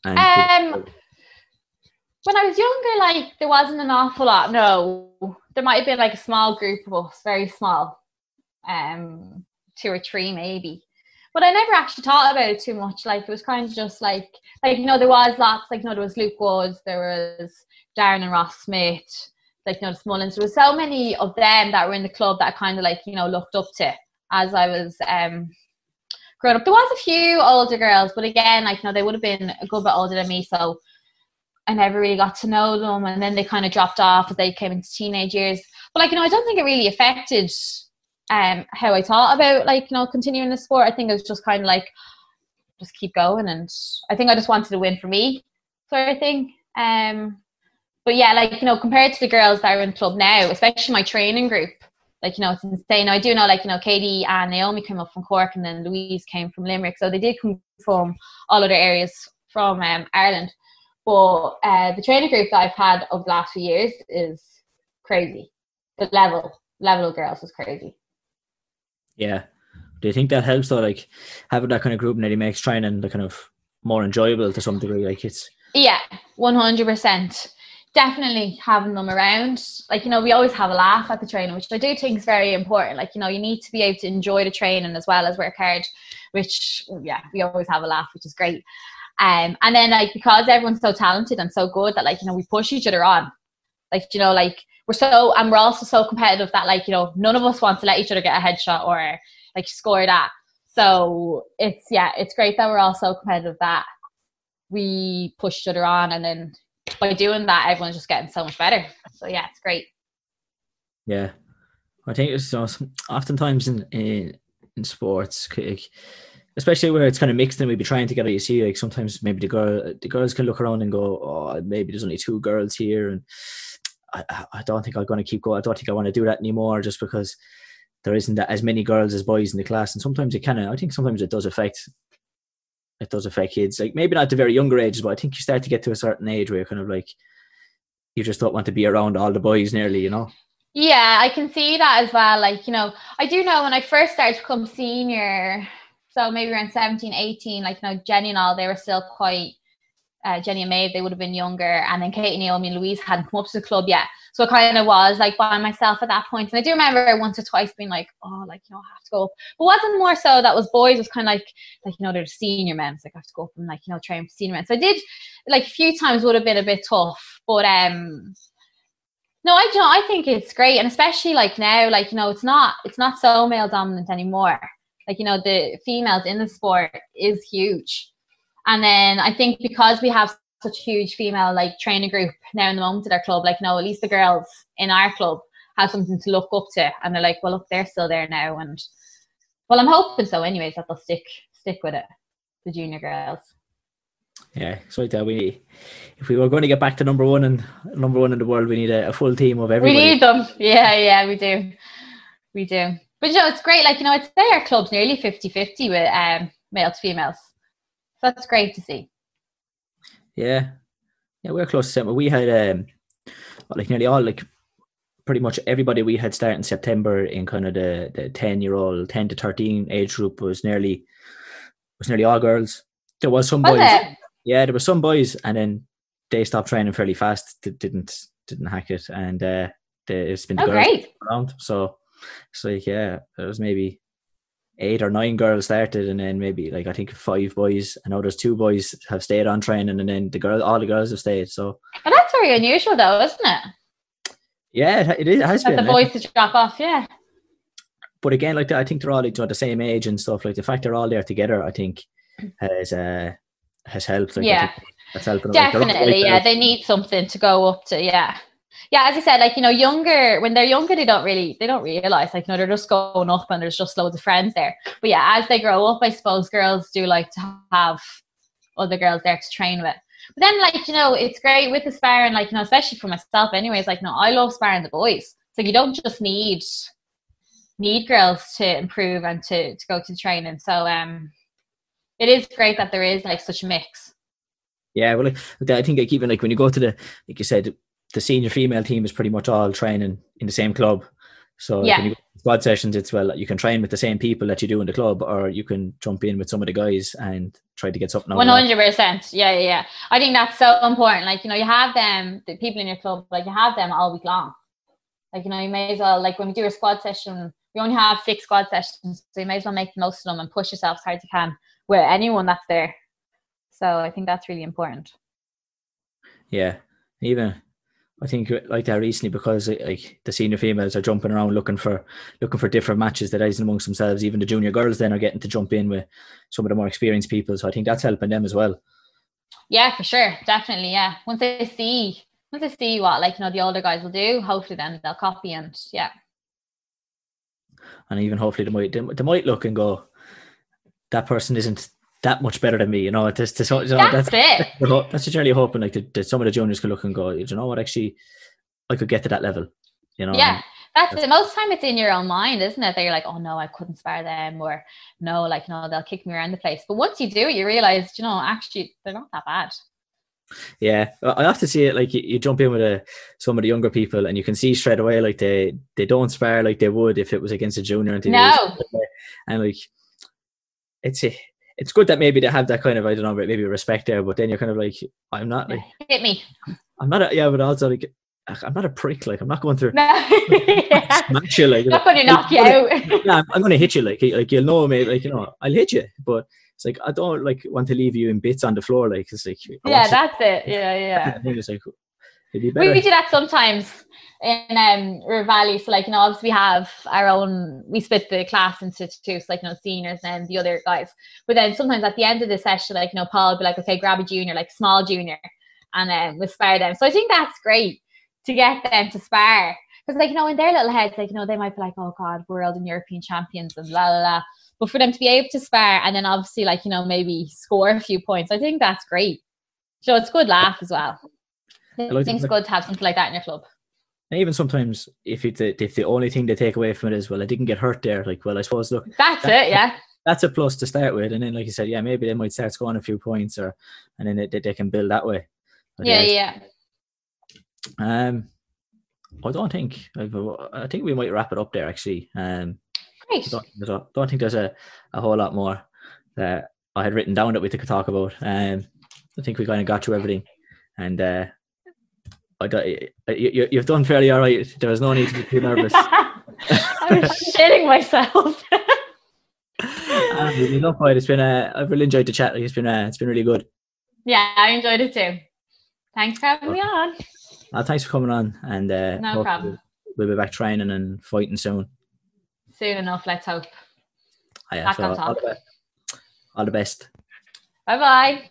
Um, when I was younger, like there wasn't an awful lot. No, there might have been like a small group of us, very small, um, two or three maybe. But I never actually thought about it too much. Like it was kind of just like, like you know, there was lots. Like you know, there was Luke Woods, there was Darren and Ross Smith, like you know, the Smullins. There was so many of them that were in the club that I kind of like you know looked up to as I was um growing up. There was a few older girls, but again, like you know, they would have been a good bit older than me, so I never really got to know them. And then they kind of dropped off as they came into teenage years. But like you know, I don't think it really affected um how I thought about like you know continuing the sport. I think it was just kind of like just keep going, and I think I just wanted to win for me, sort of thing. Um, but yeah, like you know, compared to the girls that are in club now, especially my training group, like you know, it's insane. I do know, like you know, Katie and Naomi came up from Cork, and then Louise came from Limerick, so they did come from all other areas from um, Ireland. But uh, the training group that I've had over the last few years is crazy. The level level of girls is crazy. Yeah. Do you think that helps though? Like having that kind of group nearly makes training the kind of more enjoyable to some degree. Like it's Yeah, one hundred percent. Definitely having them around. Like, you know, we always have a laugh at the training, which I do think is very important. Like, you know, you need to be able to enjoy the training as well as work hard, which yeah, we always have a laugh, which is great. Um and then like because everyone's so talented and so good that like, you know, we push each other on. Like, you know, like we're so and we're also so competitive that like, you know, none of us want to let each other get a headshot or like score that. So it's yeah, it's great that we're all so competitive that we push each other on and then by doing that everyone's just getting so much better. So yeah, it's great. yeah. I think it's so oftentimes in in, in sports, especially where it's kind of mixed and we'd be trying together. You see, like sometimes maybe the girl the girls can look around and go, oh, maybe there's only two girls here, and I I- don't think I'm going to keep going. I don't think I want to do that anymore, just because there isn't as many girls as boys in the class, and sometimes it kind of I think sometimes it does affect it does affect kids. Like maybe not at the very younger ages, but I think you start to get to a certain age where you're kind of like you just don't want to be around all the boys nearly, you know. Yeah, I can see that as well. Like, you know, I do know when I first started to become senior, so maybe around 17, 18, like, you know, Jenny and all, they were still quite, uh, Jenny and Maeve, they would have been younger. And then Kate, Naomi, and Louise hadn't come up to the club yet. So it kind of was like by myself at that point. And I do remember once or twice being like, oh, like, you know, I have to go up. But it wasn't more so that was boys, it was kind of like, like, you know, they're the senior men. It's like, I have to go up and, like, you know, train for senior men. So I did, like, a few times would have been a bit tough. But, um, no, I don't. I think it's great, and especially like now, like you know, it's not it's not so male dominant anymore. Like you know, the females in the sport is huge, and then I think because we have such a huge female like training group now in the moment at our club, like you know, at least the girls in our club have something to look up to, and they're like, well, look, they're still there now, and well, I'm hoping so, anyways, that they'll stick stick with it, the junior girls. Yeah, so that we if we were going to get back to number one and number one in the world, we need a, a full team of everybody. We need them. Yeah, yeah, we do. We do. But you know, it's great. Like, you know, it's say our club's nearly 50 50 with um, male to females. So that's great to see. Yeah, yeah, we're close to September. We had um, like nearly all like pretty much everybody we had starting in September in kind of the the ten year old, ten to thirteen age group was nearly was nearly all girls. There was some Was boys. it? Yeah, there were some boys, and then they stopped training fairly fast. Didn't didn't hack it, and uh, the, it's been the Oh, girls great. around. So it's like yeah, there was maybe eight or nine girls started, and then maybe like I think five boys, and now there's two boys have stayed on training, and then the girl, all the girls have stayed. So But that's very unusual, though, isn't it? yeah, it, is, it has been. the boys to drop off. Yeah. but again, like I think they're all like, the same age and stuff. Like the fact they're all there together, I think has uh has helped. Like, Yeah. that's helping. Definitely, like yeah. They need something to go up to, yeah. Yeah, as I said, like you know, younger when they're younger, they don't really they don't realize like you know they're just going up and there's just loads of friends there. But yeah, as they grow up, I suppose girls do like to have other girls there to train with. But then, like you know, it's great with the sparring, like you know, especially for myself. Anyways, like no, I love sparring the boys. So you don't just need need girls to improve and to to go to training. So um, it is great that there is like such a mix. Yeah, well, I think like even like when you go to the like you said, the senior female team is pretty much all training in the same club. So Yeah. when you go to squad sessions, it's well you can train with the same people that you do in the club, or you can jump in with some of the guys and try to get something out. Of that. hundred percent. Yeah, yeah, yeah. I think that's so important. Like, you know, you have them, the people in your club, like you have them all week long. Like, you know, you may as well like when we do a squad session, we only have six squad sessions, so you may as well make the most of them and push yourself as hard as you can with anyone that's there. So I think that's really important. Yeah, even I think uh, like that recently because uh, like the senior females are jumping around looking for looking for different matches that isn't amongst themselves. Even the junior girls then are getting to jump in with some of the more experienced people. So I think that's helping them as well. Yeah, for sure. Definitely, yeah. Once they see once they see what like, you know, the older guys will do, hopefully then they'll copy and yeah. and even hopefully they might they, they might look and go, that person isn't that much better than me. You know, this, this, you know, That's, that's it. that's, generally hoping like that, that some of the juniors could look and go, you know what, actually, I could get to that level. You know, Yeah, that's that's- it. Most time it's in your own mind, isn't it? That you're like, oh no, I couldn't spare them, or no, like no, they'll kick me around the place. But once you do it, you realize, you know, actually they're not that bad. Yeah, I I often see it like you, you jump in with a, some of the younger people, and you can see straight away like they they don't spar like they would if it was against a junior. And, No. and like it's a, it's good that maybe they have that kind of I don't know maybe respect there, but then you're kind of like I'm not like Hit me. I'm not a, yeah, but also like I'm not a prick. Like I'm not going through No, yeah. smash you like. not going to knock you out. yeah, I'm, I'm gonna hit you like like you'll know me like you know I'll hit you, but it's like I don't like want to leave you in bits on the floor like it's like yeah, that's it. Yeah, yeah. I think it's like We, we do that sometimes in um River Valley. So like you know, obviously we have our own. We split the class into two, so like you know, seniors and the other guys. But then sometimes at the end of the session, like you know, Paul would be like, okay, grab a junior, like small junior, and then we'll spar them. So I think that's great to get them to spar. Because like you know, in their little heads, like you know, they might be like, "Oh God, world and European champions," and la la la. But for them to be able to spar and then obviously like you know maybe score a few points, I think that's great. So it's good laugh as well. Like it's good to have something like that in your club. And even sometimes, if the, if the only thing they take away from it is, well, I didn't get hurt there. Like, well, I suppose look, That's That- it, yeah. that's a plus to start with, and then, like you said, yeah, maybe they might start scoring a few points, or and then they, they, can build that way. But Yeah, yeah. Um, I don't think. I've, I think we might wrap it up there. Actually, um, Great. I don't, don't think there's a, a whole lot more that I had written down that we could talk about. Um, I think we kind of got through everything, and uh, I don't, you, you, you've done fairly all right. There was no need to be too nervous. I'm shitting myself. Um, done fine. It's been uh, I've really enjoyed the chat. It's been uh, it's been really good. yeah, I enjoyed it too. Thanks for having me on. Uh, thanks for coming on, and uh, No problem. We'll be back training and fighting soon. Soon enough, let's hope. Ah, yeah, Back so on all the best. All the best. Bye bye.